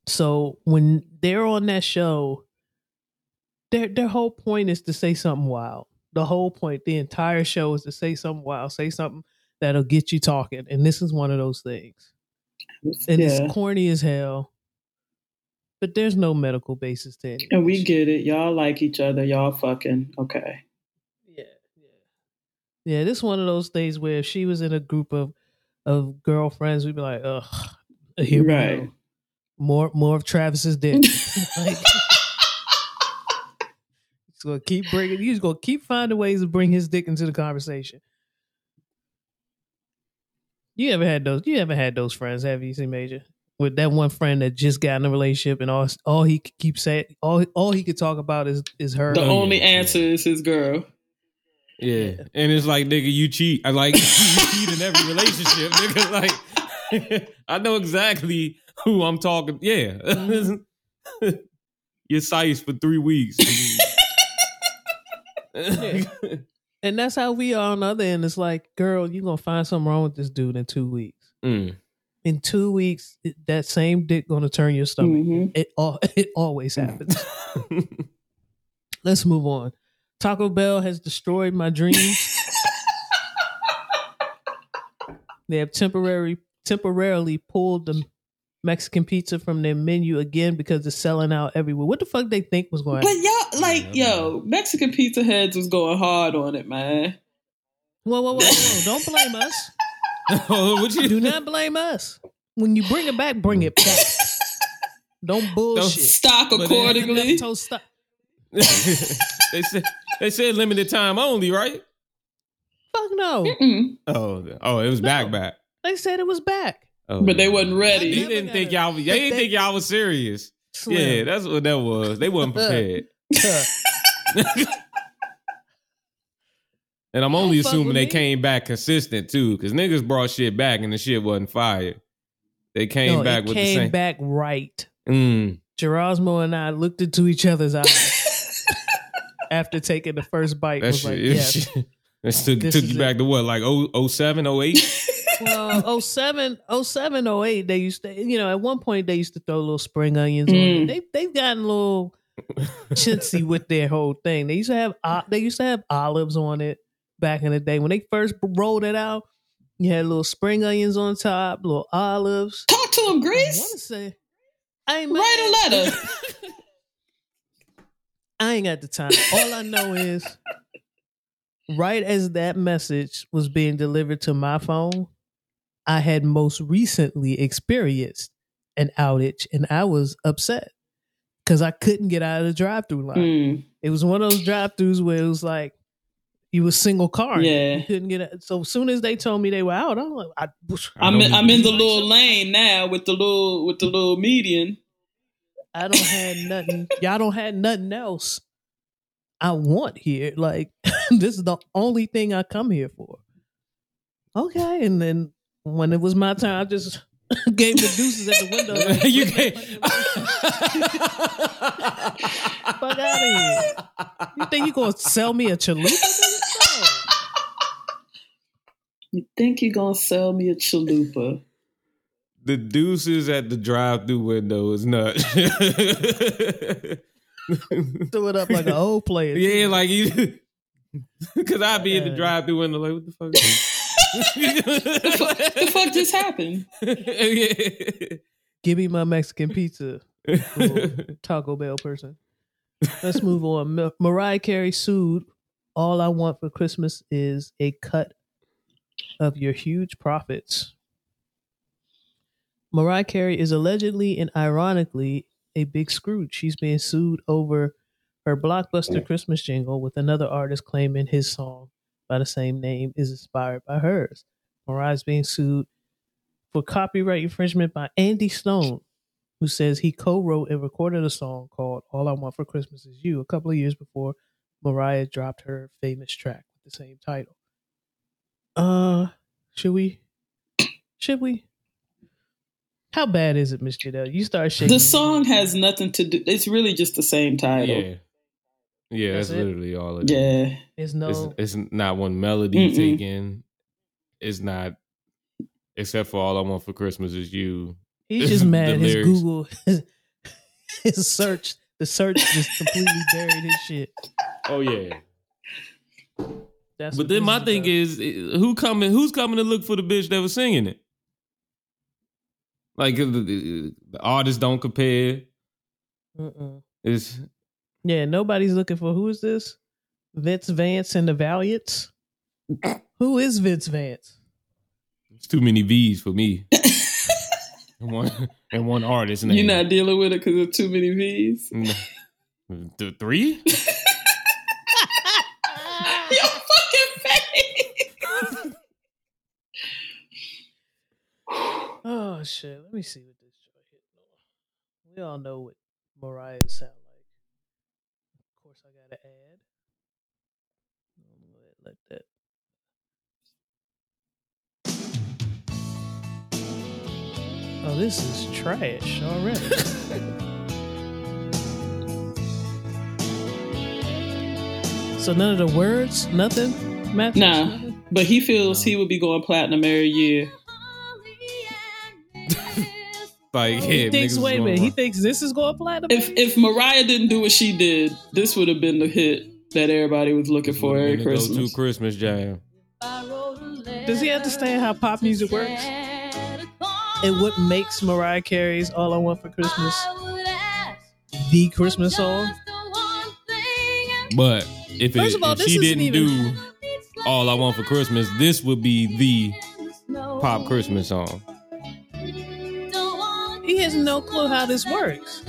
So when they're on that show, their their whole point is to say something wild. The whole point, the entire show is to say something wild, say something that'll get you talking. And this is one of those things. And yeah. it's corny as hell. But there's no medical basis to it. And we get it. Y'all like each other. Y'all fucking okay. Yeah, yeah. Yeah, this is one of those things where if she was in a group of of girlfriends, we'd be like, ugh, uh, here we Right. go. More more of Travis's dick. like, He's gonna keep bringing. He's gonna keep finding ways to bring his dick into the conversation. You ever had those? You ever had those friends? Have you seen Major with that one friend that just got in a relationship and all all he could keep saying all all he could talk about is is her. The Oh, only yeah. answer is his girl. Yeah. And it's like, nigga, you cheat. I like you cheat in every relationship, nigga. Like I know exactly who I'm talking. Yeah, you're sized for three weeks. And that's how we are on the other end. It's like, girl, you're gonna find something wrong with this dude in two weeks. Mm. In two weeks, it- that same dick gonna turn your stomach. Mhm. It all it always happens. Let's move on. Taco Bell has destroyed my dreams. they have temporary temporarily pulled the Mexican pizza from their menu again because it's selling out everywhere. What the fuck they think was going to But happen? y'all, like, Yeah, yo, Mexican pizza heads was going hard on it, man. Whoa, whoa, whoa, whoa. Don't blame us. What you Do not blame us. When you bring it back, bring it back. Don't bullshit. Stock But they- accordingly. Toast stop. they said they said limited time only, right? Fuck no. Mm-mm. Oh, oh, it was back No. back. They said it was back. Oh, But they wasn't ready. Never didn't think y'all. They They- didn't think y'all was serious. Slim. Yeah, that's what that was. They wasn't prepared. And I'm only Don't assuming they me. came back consistent too, because niggas brought shit back and the shit wasn't fire. They came no, back it with came the same. Came back right. Mm. Gerasmo and I looked into each other's eyes after taking the first bite. That was shit. like, yes. that took, This took is you it. back to what, like oh, 07, 08? well, 07, 07, 08, they used to, you know, at one point they used to throw little spring onions on Mm. it. They, they've gotten a little chintzy with their whole thing. They used to have, o- they used to have olives on it back in the day. When they first rolled it out, you had little spring onions on top, little olives. Talk to him, I want to say, I ain't Write a letter. I ain't got the time. All I know is, right as that message was being delivered to my phone, I had most recently experienced an outage, and I was upset because I couldn't get out of the drive-through line. Mm. It was one of those drive-throughs where it was like you was single car. Yeah. you couldn't get out. So as soon as they told me they were out, I'm like, I, I'm in, I'm in the little lane now with the little with the little median. I don't have nothing. Y'all don't have nothing else I want here. Like this is the only thing I come here for. Okay, and then when it was my time, I just gave the deuces at the window. Like, you "Get can't. the fuck out of here. You think you gonna sell me a chalupa? You think you're gonna sell me a chalupa? the deuces at the drive-through window is nuts. Threw it up like an old player. yeah, like you. Because I'd be in the drive-through window, like, what the fuck? The fuck, the fuck just happened? Give me my Mexican pizza. Taco Bell person. Let's move on. Ma- Mariah Carey sued. All I want for Christmas is a cut of your huge profits. Mariah Carey is allegedly and ironically a big Scrooge. She's being sued over her blockbuster Christmas jingle, with another artist claiming his song by the same name is inspired by hers. Mariah's being sued for copyright infringement by Andy Stone, who says he co-wrote and recorded a song called "All I Want for Christmas Is You" a couple of years before Mariah dropped her famous track with the same title. Uh, should we? Should we? How bad is it, Miss Jadell? You start shaking. The song has nothing to do. It's really just the same title. yeah. Yeah, that's, That's it? literally all it is. Yeah. There's no. It's, it's not one melody Mm-mm. taken. It's not, except for all I want for Christmas is you. He's just mad. His lyrics. Google, his, his search, the search just completely buried his shit. Oh yeah. That's But then my thing about. is, eh, who coming? Who's coming to look for the bitch that was singing it? Like the, the artists don't compare. Mm-mm. It's Yeah, nobody's looking for who is this? Vince Vance and the Valiants. who is Vince Vance? it's too many V's for me. and one and one artist name. You're not dealing with it because of too many V's. No. The three? Your fucking face. Oh shit! Let me see what this joint hitting on. We all know what Mariah sound like. Of course, I gotta add. I'm gonna go ahead and let that. Oh, this is trash already. so none of the words, nothing. Matthew? Nah. Nothing? But he feels he would be going platinum every year. Like, He yeah, thinks. Wait a minute. He thinks this is going platinum. If if Mariah didn't do what she did, this would have been the hit that everybody was looking for every Christmas. the go-to Christmas. Christmas jam. Does he understand how pop music works? And what makes Mariah Carey's "All I Want for Christmas" the Christmas song? But if, it, all, if she didn't even- do all I want for Christmas, this would be the pop Christmas song. He has no clue how this works.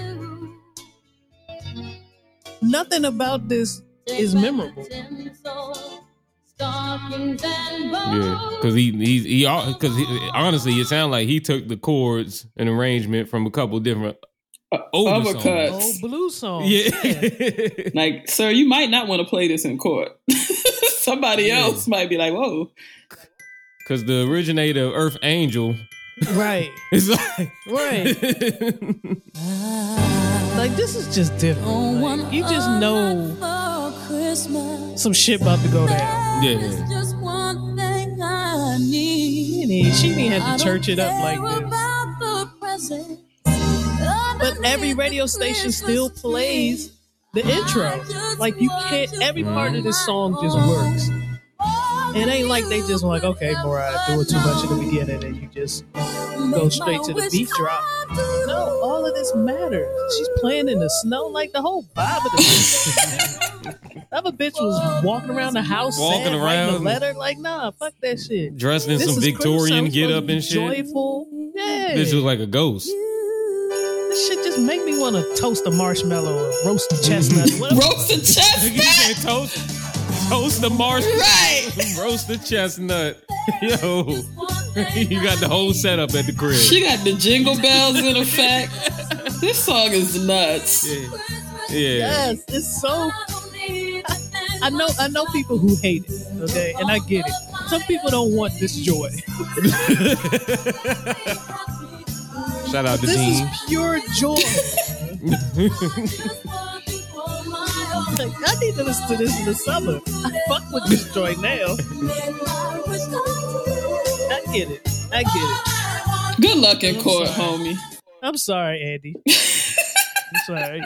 Nothing about this is memorable. Yeah, because he he he because honestly, it sounded like he took the chords and arrangement from a couple different uh, older Uppercuts. Oh, blues song. Yeah, Like, sir, you might not want to play this in court. Somebody Yeah. else might be like, "Whoa, because the originator of Earth Angel Right. is like Right. Like this is just different. Like, you just know some shit about to go down. yeah. Just one thing I need. And he- she didn't have to church it up like this. But every radio station still plays the intro. Like you can't. Every part of this song just works. It ain't like they just like, okay, Mariah doing too much in the beginning, and you just go straight to the beat drop. No, all of this matters. She's playing in the snow, like the whole vibe of the bitch. Other bitch was walking around the house, Walking saying, writing a letter. Like, nah, fuck that shit. Dressed in This some Victorian Christmas, get up and shit. Joyful, yeah. This was like a ghost. This shit just make me want to toast a marshmallow or roast a chestnut. Whatever. roasted You chestnut." said toast, toast the marshmallow, Right. roast the chestnut. Yo, you got the whole setup at the crib. She got the jingle bells in effect. This song is nuts. Yeah, yeah. Yes, it's so. I know, I know people who hate it. Okay, and I get it. Some people don't want this joy. Shout out to This Dean. is pure joy. Like, I need to listen to this in the summer. I fuck with this joint now. I get it. I get it. Good luck in court, homie. I'm sorry, Andy. I'm sorry.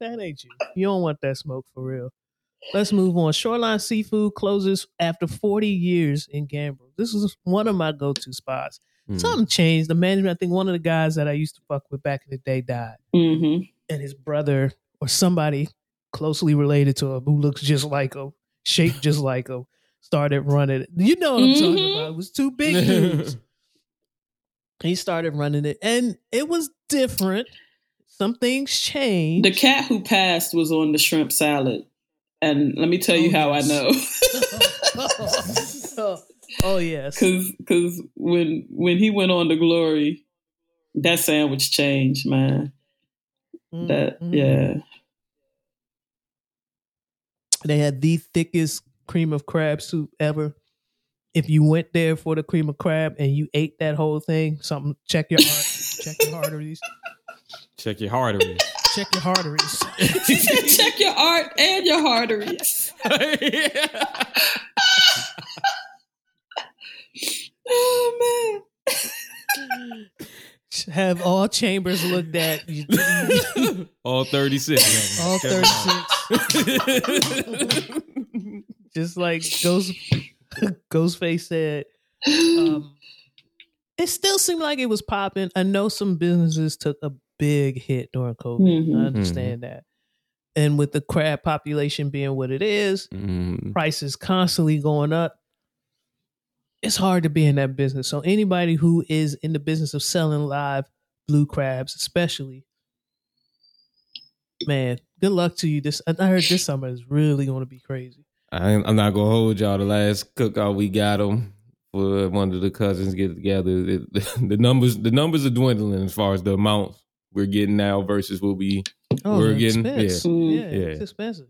that ain't you. You don't want that smoke for real. Let's move on. Shoreline Seafood closes after 40 years in Gambrills. This is one of my go-to spots. Mm. Something changed. The management, I think one of the guys that I used to fuck with back in the day died. Mm-hmm. And his brother or somebody closely related to him who looks just like him, shaped just like him, started running. You know what I'm talking Mhm. about. It was two big dudes. he started running it. And it was different. Some things changed. The cat who passed was on the shrimp salad. And let me tell you Oh, how yes. I know. oh, oh, yes. Cause cause when when he went on to glory, that sandwich changed, man. That Mhm. yeah. They had the thickest cream of crab soup ever. If you went there for the cream of crab and you ate that whole thing, something check your heart, check your arteries, Check your arteries. check your arteries. She said check your art and your arteries. Oh man. Have all chambers looked at. All 36. all 36. Just like Ghost Ghostface said. Um, it still seemed like it was popping. I know some businesses took a big hit during COVID. Mhm. I understand that. And with the crab population being what it is, Mm. prices constantly going up. It's hard to be in that business. So anybody who is in the business of selling live blue crabs, especially, man, good luck to you. This I heard this summer is really going to be crazy. I, I'm not gonna hold y'all. The last cookout we got them for one of the cousins get together. It, the numbers, the numbers are dwindling as far as the amount we're getting now versus what we Oh, We're the getting- expense. yeah. yeah, Yeah. it's expensive.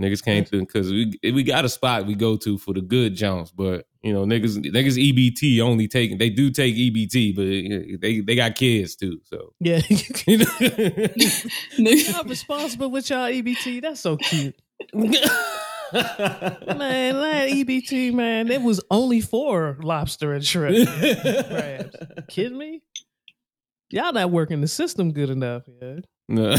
niggas came to because we we got a spot we go to for the good jumps, but You know, niggas niggas EBT only taking they do take EBT, but they they got kids too. So Yeah. Y'all responsible with y'all EBT. That's so cute. Man, that EBT, man, it was only for lobster and shrimp. Crabs. Kidding me? Y'all not working the system good enough, yeah. No.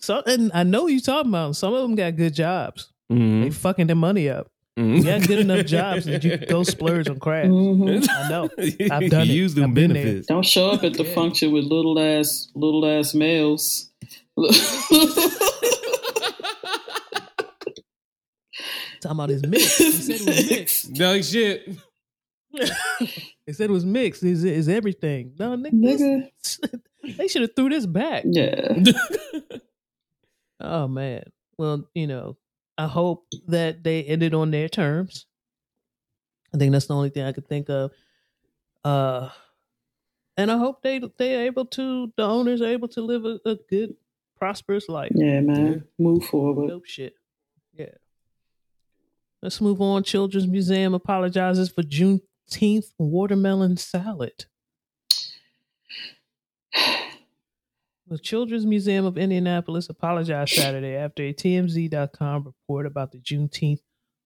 So, and I know you talking about some of them got good jobs. Mhm. They fucking their money up. Mhm. You got good enough jobs that you could go splurge on crabs. Mhm. I know. I've done it. Use them I've been there. benefits. Don't show up at the Yeah. function with little ass little ass males. Talking about his mix. He said it was mixed. No shit. they said it was mixed. Is is everything? No, nigga. Nigga. they should have threw this back. Yeah. Oh man. Well, you know, I hope that they ended on their terms. I think that's the only thing I could think of. Uh and I hope they they're able to the owners are able to live a, a good, prosperous life. Yeah, man. Move forward. Dope shit. Yeah. Let's move on. Children's Museum apologizes for Juneteenth watermelon salad. The Children's Museum of Indianapolis apologized Saturday after a TMZ.com report about the Juneteenth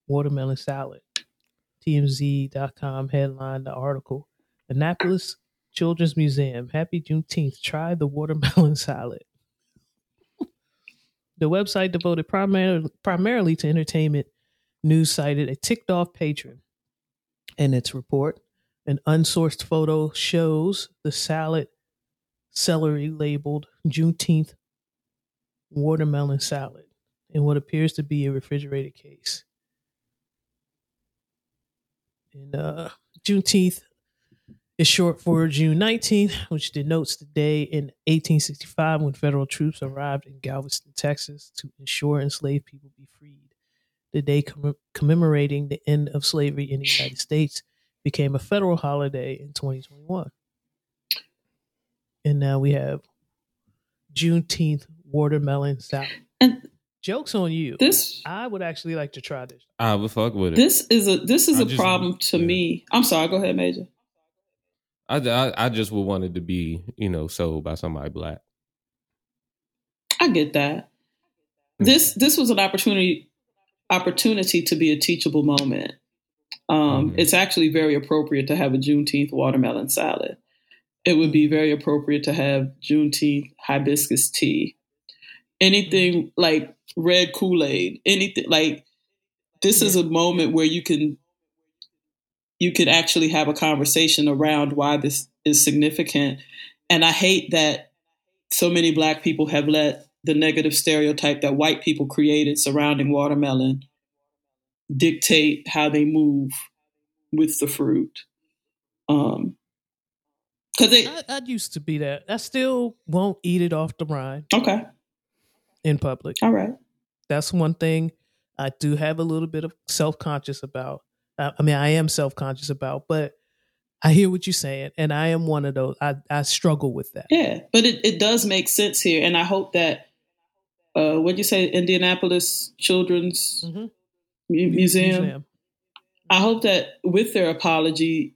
watermelon salad. TMZ.com headlined the article Annapolis Children's Museum, Happy Juneteenth, try the watermelon salad. The website devoted primarily, primarily to entertainment news cited a ticked off patron. In its report, an unsourced photo shows the salad celery labeled Juneteenth watermelon salad in what appears to be a refrigerated case. And uh, Juneteenth is short for June 19th, which denotes the day in 1865 when federal troops arrived in Galveston, Texas to ensure enslaved people be freed. The day comm- commemorating the end of slavery in the United States became a federal holiday in 2021. And now we have Juneteenth watermelon salad. And Joke's on you. this I would actually like to try this. I would fuck with it. this is a this is I a just- problem to yeah. me. I'm sorry, go ahead, Major. I, I I just would want it to be you know sold by somebody black. I get that. This this was an opportunity opportunity to be a teachable moment. Um, Mhm. It's actually very appropriate to have a Juneteenth watermelon salad. It would be very appropriate to have Juneteenth hibiscus tea. Anything like red Kool Aid, anything like this is a moment where you can you could actually have a conversation around why this is significant. And I hate that so many black people have let the negative stereotype that white people created surrounding watermelon dictate how they move with the fruit. Um, cause I, I used to be that. I still won't eat it off the rind okay, in public. all right. That's one thing I do have a little bit of self conscious about. I, I mean, I am self conscious about, but I hear what you're saying, and I am one of those. I, I struggle with that. Yeah, but it, it does make sense here. And I hope that, uh, what'd you say, Indianapolis Children's Mhm. Mu- Museum? I hope that with their apology,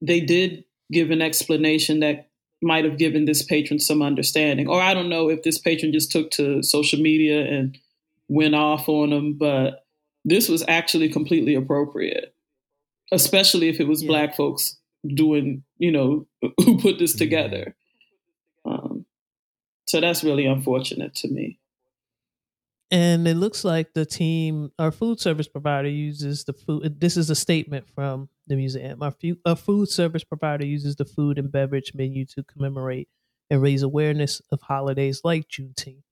they did give an explanation that might have given this patron some understanding. Or I don't know if this patron just took to social media and went off on them, but this was actually completely appropriate, especially if it was Yeah. black folks doing, you know, who put this together. Um, so that's really unfortunate to me. And it looks like the team, our food service provider, uses the food. This is a statement from the museum. Our, fu- our food service provider uses the food and beverage menu to commemorate and raise awareness of holidays like Juneteenth.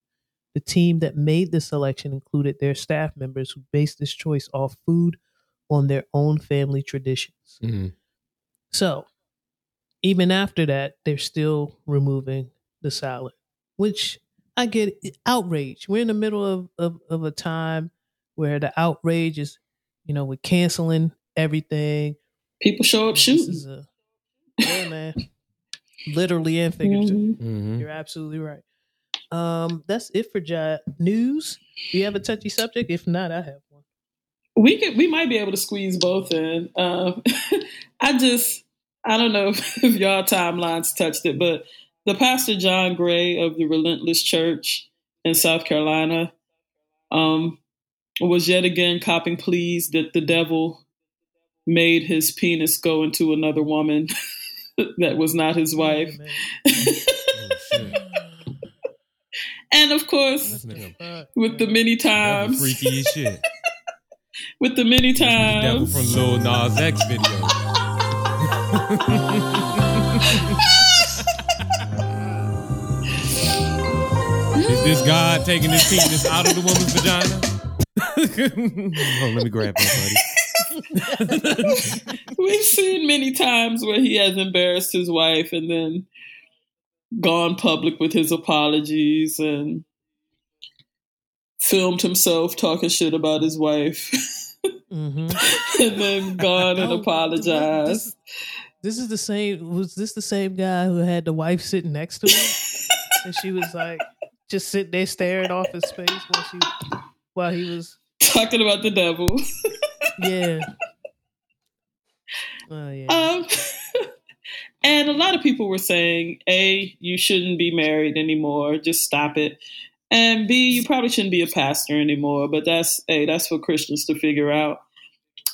The team that made this selection included their staff members who based this choice off food on their own family traditions. Mhm. So, even after that, they're still removing the salad, which I get it- outrage. We're in the middle of, of, of a time where the outrage is, you know, we're canceling everything. People show up This shooting. is a, yeah, man. Literally and figuratively. Mhm. Mhm. You're absolutely right. Um, that's it for Jai news. Do you have a touchy subject? If not, I have one. we could we might be able to squeeze both in. Um, I just I don't know if, if y'all timelines touched it, but the pastor John Gray of the Relentless Church in South Carolina um, was yet again copping pleas that the devil made his penis go into another woman that was not his wife. and of course, with the many times, freaky as shit. with the many The devil times, from Lil Nas X video. This God taking his penis out of the woman's vagina? Hold on, let me grab that, buddy. we've seen many times where he has embarrassed his wife and then gone public with his apologies and filmed himself talking shit about his wife hmm and then gone and Oh, apologized. This, this is the same. Was this the same guy who had the wife sitting next to him, and she was like just sitting there staring off his face while she while he was Talking about the devil. yeah. Oh yeah. Um, and a lot of people were saying, A, you shouldn't be married anymore. Just stop it. And B, you probably shouldn't be a pastor anymore. But that's A, that's for Christians to figure out.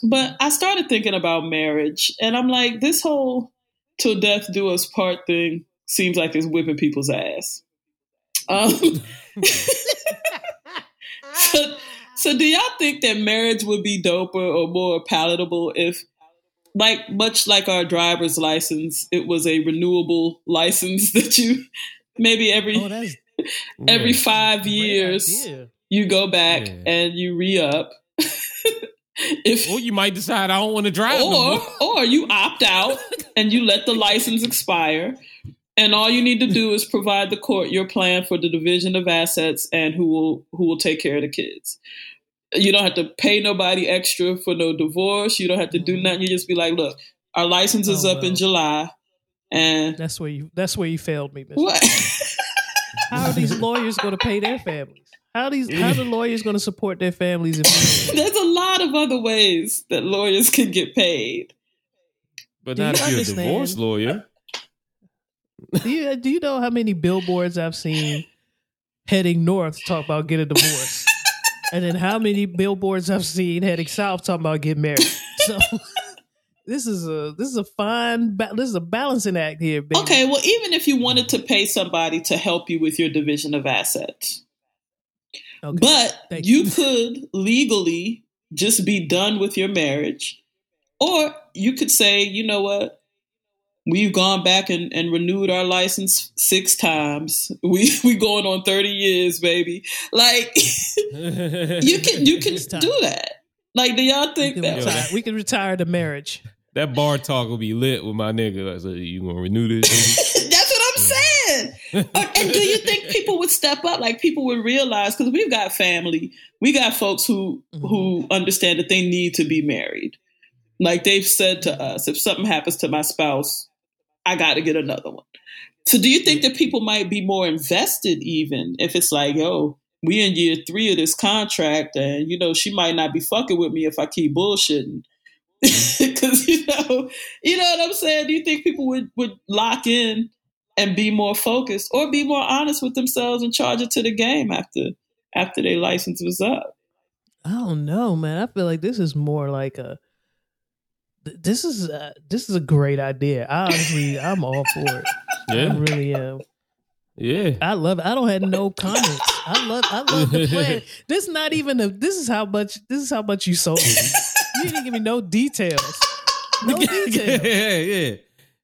But I started thinking about marriage, and I'm like, this whole till death do us part thing seems like it's whipping people's ass. Um, so, so do y'all think that marriage would be doper or more palatable if like much like our driver's license, it was a renewable license that you maybe every oh, every Yeah. five years idea. you go back Yeah. and you re up. if Or you might decide I don't want to drive or more. or you opt out and you let the license expire. And all you need to do is provide the court your plan for the division of assets and who will who will take care of the kids. You don't have to pay nobody extra for no divorce. You don't have to do mm-hmm. nothing. You just be like, look, our license is Oh, up in. July, and That's where you. That's where you failed me, Mr. what? How are these lawyers going to pay their families? How are these? How are the lawyers going to support their families? If There's a lot of other ways that lawyers can get paid. But Do not you if you're a divorce lawyer. do you do you know how many billboards I've seen heading north talk about get a divorce, and then how many billboards I've seen heading south talking about get married? So this is a this is a fine ba- this is a balancing act here, baby. Okay, well, even if you wanted to pay somebody to help you with your division of assets, Okay. but Thank you you. could legally just be done with your marriage, or you could say, you know what? We've gone back and, and renewed our license six times. We we going on thirty years, baby. Like you can you can do that. Like, do y'all think can, that? retire, we can retire the marriage. that bar talk will be lit with my nigga. Like, so you gonna renew this? That's what I'm saying. Or- and do you think people would step up? Like people would realize because we've got family, we got folks who mm-hmm. who understand that they need to be married. Like they've said to us, if something happens to my spouse, I got to get another one. So do you think that people might be more invested even if it's like, yo, we in year three of this contract, and you know she might not be fucking with me if I keep bullshitting. Because you know, you know what I'm saying. Do you think people would would lock in and be more focused, or be more honest with themselves and charge it to the game after after their license was up? I don't know, man. I feel like this is more like a. th- This is uh, this is a great idea. I honestly, I'm all for it. I yeah, really am. yeah. I love. it. I don't have no comments. I love. I love the plan. This not even a. This is how much. This is how much you sold me. You didn't give me no details. No details. yeah, yeah.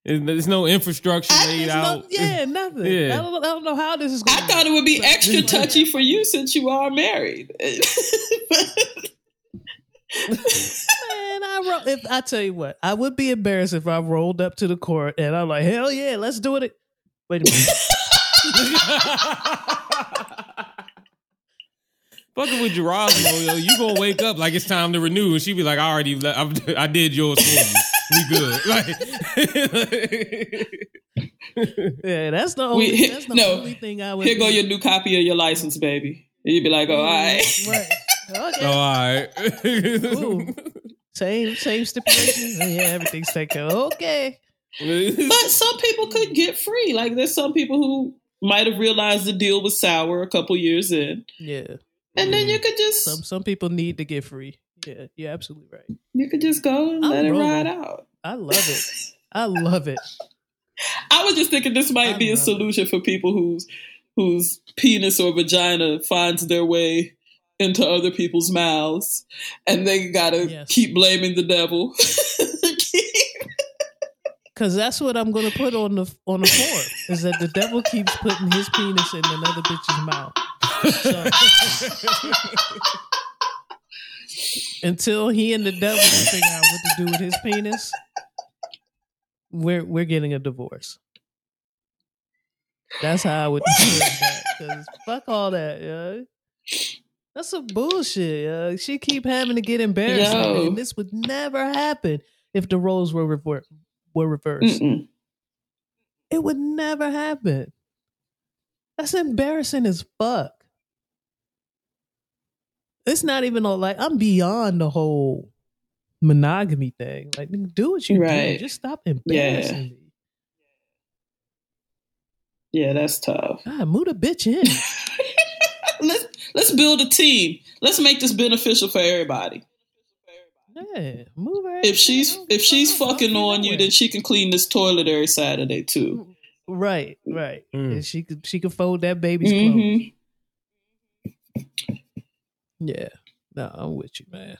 There's no infrastructure I- laid It's out. no, yeah, nothing. Yeah. I, don't, I don't know how this is going I thought it would be extra touchy for you since you are married. Man, I ro- if I tell you what, I would be embarrassed if I rolled up to the court and I'm like, hell yeah, let's do it. Wait a minute. Fucking with Gerasmo, yo, you gonna wake up like it's time to renew, and she be like, "I already, le- I'm, I did yours for you. We good." Like, yeah, that's the only. We- that's the no. only thing I would. Here go do. your new copy of your license, baby. And you'd be like, oh, all right. Right. Okay. Oh, all right. Ooh. Same same stipulation. Oh, yeah, everything's taken. Okay. But some people could get free. Like there's some people who might have realized the deal was sour a couple years in, Yeah. and then you could just Some some people need to get free. Yeah, you're absolutely right. you could just go and I'm let it ride out. I love it. I love it. I was just thinking this might I be a love it. solution for people whose whose penis or vagina finds their way into other people's mouths, and they gotta Yes. keep blaming the devil. Cause that's what I'm gonna put on the on the floor. Is that the devil keeps putting his penis in another bitch's mouth. Until he and the devil figure out what to do with his penis, we're we're getting a divorce. That's how I would with that. Cause fuck all that, yeah. That's some bullshit. Yeah. She keep having to get embarrassed, Yo. and this would never happen if the roles were rever- were reversed. Mm-mm. It would never happen. That's embarrassing as fuck. It's not even all like I'm beyond the whole monogamy thing. Like, do what you Right. do. Just stop embarrassing me. Yeah, that's tough. God, move the bitch in. let's let's build a team. Let's make this beneficial for everybody. Yeah, move her. If she's in. if she's fucking you on you, then she can clean this toilet every Saturday too. right, right. Mm. And she could she could fold that baby's clothes. Mhm. Yeah, no, I'm with you, man.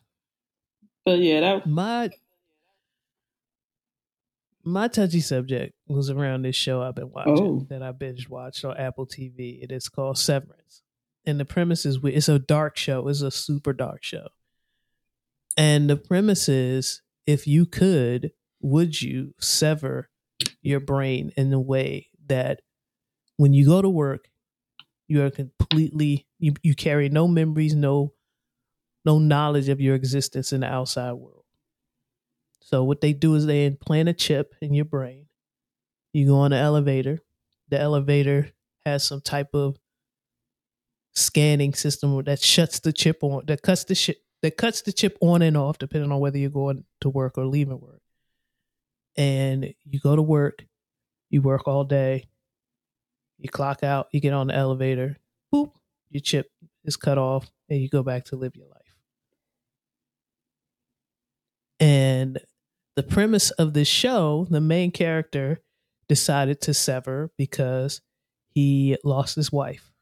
But yeah, that my my touchy subject was around this show I've been watching Oh. that I binge watched on Apple TV. It is called Severance, and the premise is it's a dark show. It's a super dark show, and the premise is if you could, would you sever your brain in a way that when you go to work, you are completely you, you carry no memories, no no knowledge of your existence in the outside world. So what they do is they implant a chip in your brain. You go on the elevator. The elevator has some type of scanning system that shuts the chip on that cuts the chip that cuts the chip on and off depending on whether you're going to work or leaving work. And you go to work, you work all day, you clock out, you get on the elevator, boop, your chip is cut off, and you go back to live your life. And the premise of this show, the main character decided to sever because he lost his wife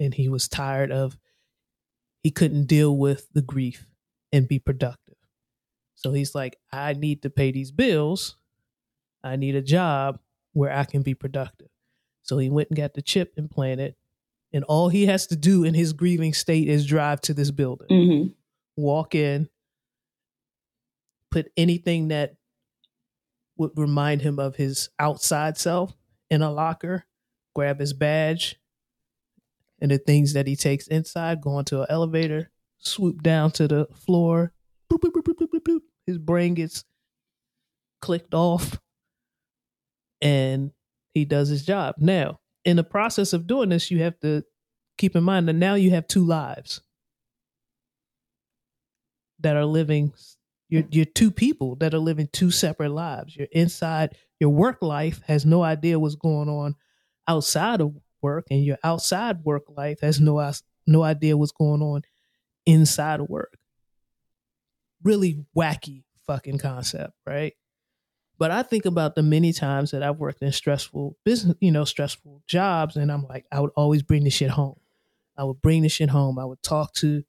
and he was tired of he couldn't deal with the grief and be productive. So he's like, I need to pay these bills. I need a job where I can be productive. So he went and got the chip implanted. And all he has to do in his grieving state is drive to this building hmm walk in, put anything that would remind him of his outside self in a locker, grab his badge and the things that he takes inside, go into an elevator, swoop down to the floor, boop, boop, boop. his brain gets clicked off and he does his job. Now, in the process of doing this, you have to keep in mind that now you have two lives that are living you're you're two people that are living two separate lives. You're inside your work life has no idea what's going on outside of work, and your outside work life has no no idea what's going on inside of work. Really wacky fucking concept, right? But I think about the many times that I've worked in stressful business, you know, stressful jobs, and I'm like, I would always bring the shit home. I would bring the shit home. I would talk to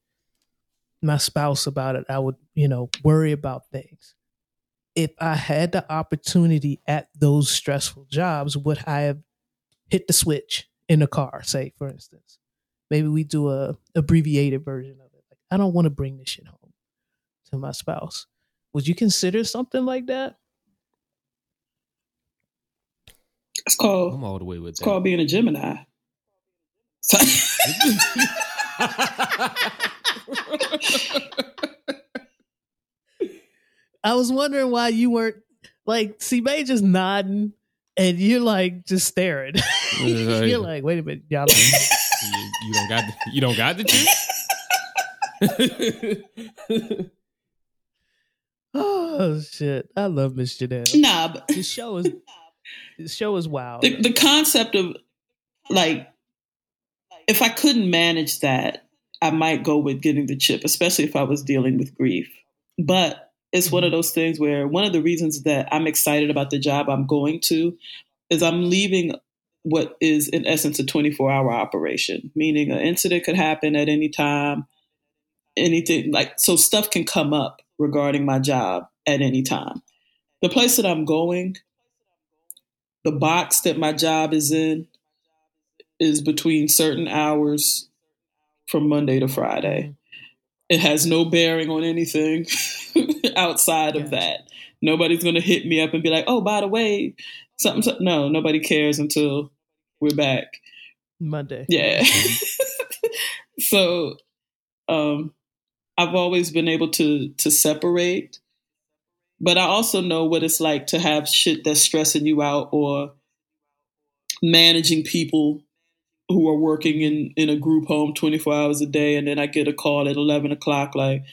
my spouse about it. I would, you know, worry about things. If I had the opportunity at those stressful jobs, would I have hit the switch in the car, say, for instance? Maybe we do a abbreviated version of it. Like, I don't want to bring this shit home to my spouse. Would you consider something like that? It's called I'm all the way with it's that. called being a Gemini. So- I was wondering why you weren't like C Bay just nodding and you're like just staring. you're like, wait a minute, y'all. you, you don't got the, you don't got the chip. Oh shit! I love Miss Janelle. Nah, but The show is the show is wild. the, the concept of like if I couldn't manage that, I might go with getting the chip, especially if I was dealing with grief. But it's one of mm-hmm. those things where one of the reasons that I'm excited about the job I'm going to is I'm leaving what is in essence a 24 hour operation, meaning an incident could happen at any time, anything like so stuff can come up regarding my job at any time. The place that I'm going, the box that my job is in is between certain hours from Monday to Friday. Mm-hmm. It has no bearing on anything outside of that. Nobody's going to hit me up and be like, "Oh, by the way, something." something." No, nobody cares until we're back. Monday. Yeah. so, um, I've always been able to to separate, but I also know what it's like to have shit that's stressing you out or managing people who are working in in a group home 24 hours a day and then i get a call at 11 o'clock like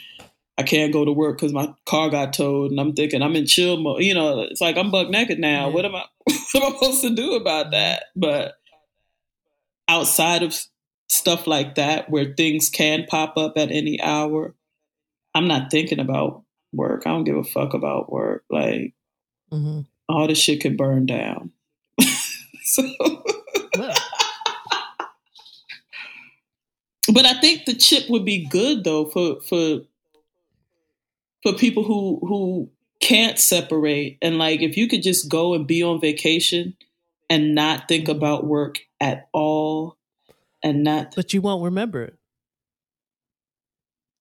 i can't go to work because my car got towed and i'm thinking i'm in chill mode you know it's like i'm buck naked now. Yeah. what am i what am i supposed to do about that? But outside of stuff like that where things can pop up at any hour i'm not thinking about work. I don't give a fuck about work. Like hmm all this shit can burn down. So But I think the chip would be good though for for for people who who can't separate and like if you could just go and be on vacation and not think about work at all and not but you won't remember it.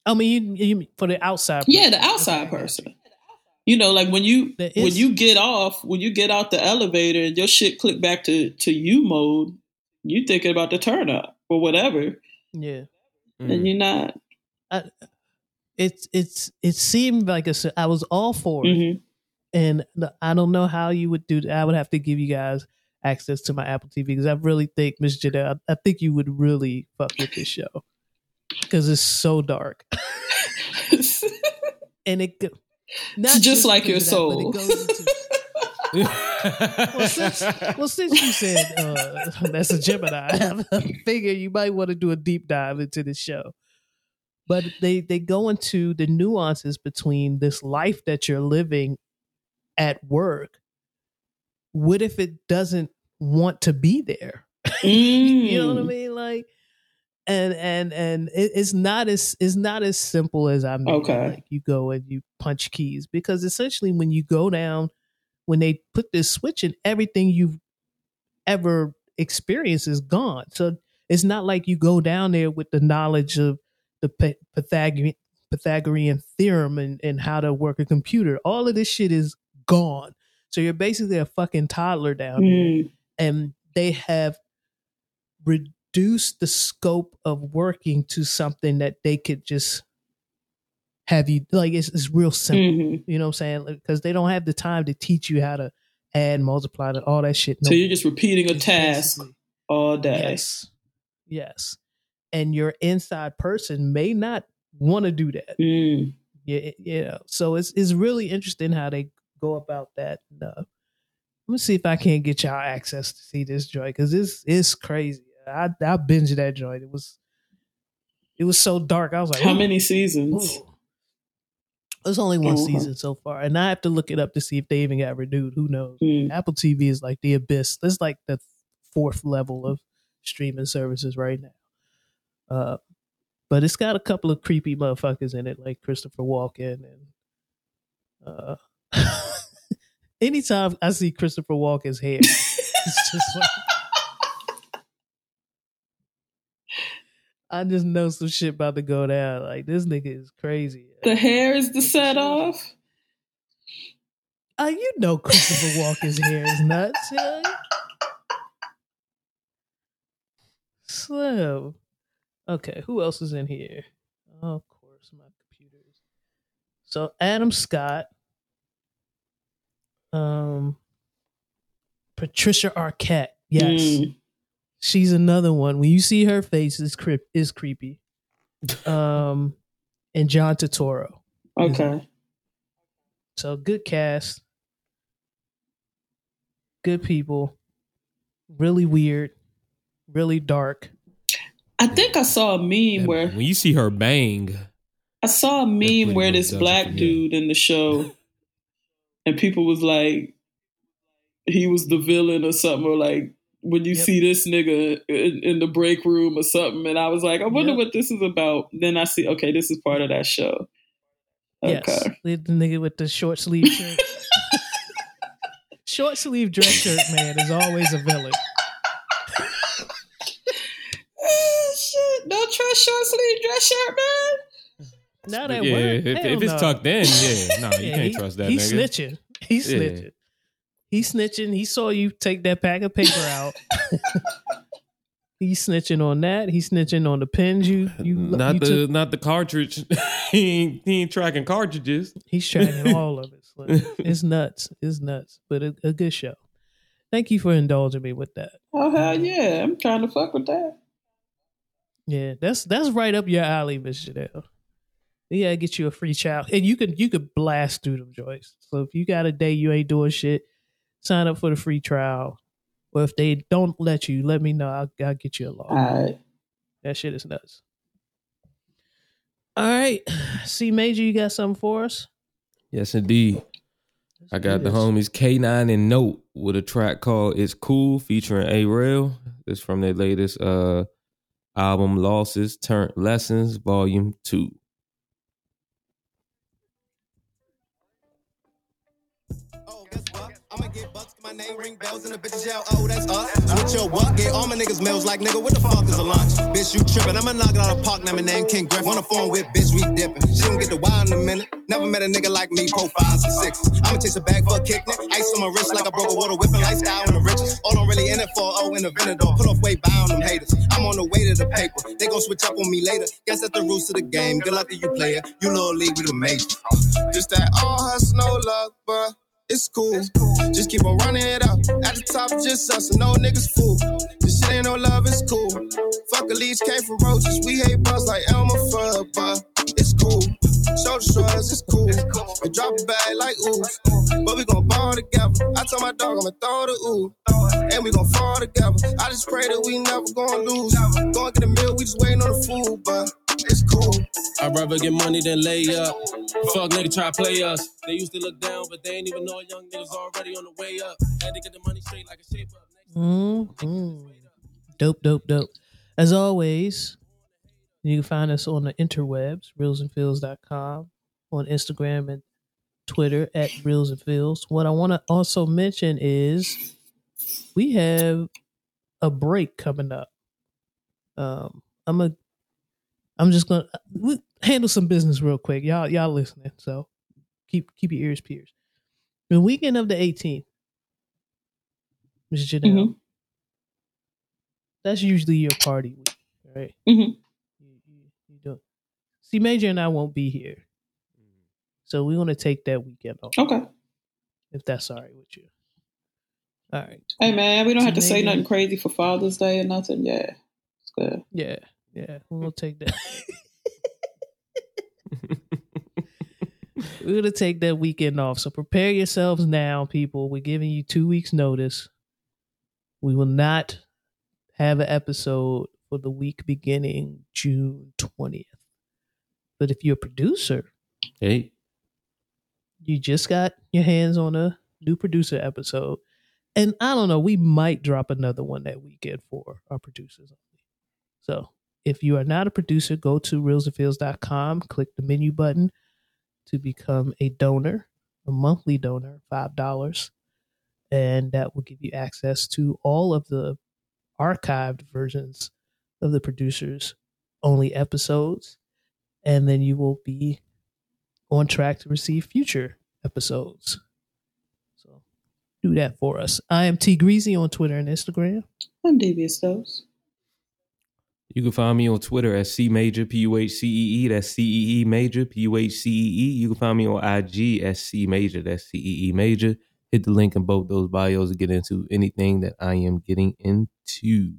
I mean, you, you for the outside. yeah the outside Okay, I got you. person you know like when you There when is- you get off when you get out the elevator and your shit click back to to you mode you thinking about the turn up or whatever Yeah. Mm. and you're not It's it's it seemed like a, I was all for it, mhm. and I don't know how you would do that. I would have to give you guys access to my Apple TV because I really think Miss Janelle, I, I think you would really fuck with this show because it's so dark and it not just like your that, soul. into- well, since, well, since you said uh, that's a Gemini, I figure you might want to do a deep dive into this show. But they they go into the nuances between this life that you're living at work. What if it doesn't want to be there? you know what I Mm. mean? Like, and and and it, it's not as it's not as simple as I mean. Okay. Like you go and you punch keys because essentially when you go down, when they put this switch in, everything you've ever experienced is gone. So it's not like you go down there with the knowledge of the Pythagorean Pythagorean theorem and, and how to work a computer. All of this shit is gone. So you're basically a fucking toddler down there Mm. and they have reduced the scope of working to something that they could just have you like it's, it's real simple Mhm. you know what i'm saying because they don't have the time to teach you how to add multiply and all that shit So you're just repeating a task all day. yes yes and your inside person may not want to do that Mm. yeah know so it's it's really interesting how they go about that and, uh, let me see if i can't get y'all access to see this joint because it's it's crazy i i binged that joint it was it was so dark i was like How many seasons? ooh. there's only one Uh-huh. season so far and i have to look it up to see if they even got renewed who knows Mm. apple tv is like the abyss that's like the fourth level of streaming services right now uh but it's got a couple of creepy motherfuckers in it like christopher walken and uh anytime i see christopher walken's hair it's just like I just know some shit about to go down. Like this nigga is crazy. The hair is the set off. Uh, you know Christopher Walken's hair is nuts. Yeah. Slim. Okay, who else is in here? Oh, of course, my computers. So Adam Scott, um, Patricia Arquette. Yes, Mm. she's another one. When you see her face, is creep is creepy. Um, and John Turturro. Okay. So good cast, good people, really weird, really dark. I think I saw a meme where when you see her bang, I saw a meme where this black dude in the show, and people was like, he was the villain or something, or like when you Yep. see this nigga in, in the break room or something, and I was like, I wonder Yep. what this is about. Then I see, okay, this is part of that show. Okay. Yes, the the nigga with the short sleeve shirt. short sleeve dress shirt man is always a villain. Shit. Don't trust short sleeve dress shirt, man. Now that yeah, work, if, if it's no. tucked in, yeah, no, you Yeah, can't he- trust that He's nigga. snitching. He's Yeah. snitching. He's snitching. He saw you take that pack of paper out. He's snitching on that. He's snitching on the pins you you, not you the took. not the cartridge. he ain't he ain't tracking cartridges. He's tracking all of it. Slim. It's nuts. It's nuts. But a, a good show. Thank you for indulging me with that. Oh hell yeah, I'm trying to fuck with that. Yeah, that's that's right up your alley, Miss Janelle. Yeah, get you a free child, and you can you could blast through them joints. So if you got a day you ain't doing shit, sign up for the free trial. Or if they don't let you, let me know. I'll, I'll get you a log. All right. That shit is nuts. All right, C Major, you got something for us? Yes, indeed. I got the homies K9 and Note with a track called It's Cool featuring A Rail. It's from their latest uh album Losses Turn Lessons Volume 2. Oh? I'ma get bucks, my name ring bells, and the bitches yell, oh, that's us. Switch your what? Get all my niggas meals like, nigga, what the fuck is a lunch? Bitch, you trippin', I'ma knock it out of park, now my name King Griff. On the phone with bitch, we dippin'. She gon' get the wild in a minute. Never met a nigga like me, profiles and sixes. I'ma chase a bag for a kick, nigga. Ice on my wrist like I broke a water whippin' lifestyle in the riches. All I'm really in it for, oh, in the Venador. Put off weight, bound them haters. I'm on the way to the paper. They gon' switch up on me later. Guess that's the rules of the game. Good luck to you, player. You little league, we the major. Just that all hustle, no luck, bruh. It's cool. Just keep on running it up. At the top, just us, and no niggas fool. This shit ain't no love, it's cool. Fuck a leech came from roaches. We hate buzz like Elmer Fudd, but it's cool. Shoulder shrugs, it's cool. We drop a bag like ooze. But we gon' ball together. I told my dog I'ma throw the ooh. And we gon' fall together. I just pray that we never gon' lose. Gon' get a meal, we just waiting on the food, but it's cool. I'd rather get money than lay up. Fuck nigga try to play us. They used to look down, but they ain't even know young niggas already on the way up. Had to get the money straight like a shape up. Mm-hmm. Dope, dope, dope. As always, you can find us on the interwebs, reelsandfields.com, on Instagram and Twitter at Reels and Fields. What I want to also mention is we have a break coming up. Um, I'm a, I'm just gonna handle some business real quick. Y'all, y'all listening, so keep keep your ears pierced. The weekend of the 18th, Ms. Janelle, Mhm. that's usually your party week, right? Mhm. You, you, you do. C, Major and I won't be here, so we want to take that weekend off. Okay. if that's all right with you. All right. Hey man, we don't have to say nothing crazy for Father's Day or nothing. Yeah. It's good. Yeah, yeah, we'll take that. We're gonna take that weekend off. So prepare yourselves now, people. We're giving you two weeks notice. We will not have an episode for the week beginning June twentieth. But if you're a producer, Hey, you just got your hands on a new producer episode. And I don't know, we might drop another one that weekend for our producers. So if you are not a producer, go to reelsandfields.com, click the menu button to become a donor, a monthly donor, $5. And that will give you access to all of the archived versions of the producers only episodes. And then you will be on track to receive future episodes. So do that for us. I am T Greasy on Twitter and Instagram. I'm devious dose. You can find me on Twitter at C Major P U H C E E. That's C E E Major P U H C E E. You can find me on IG at C Major. That's C E E Major. Hit the link in both those bios to get into anything that I am getting into.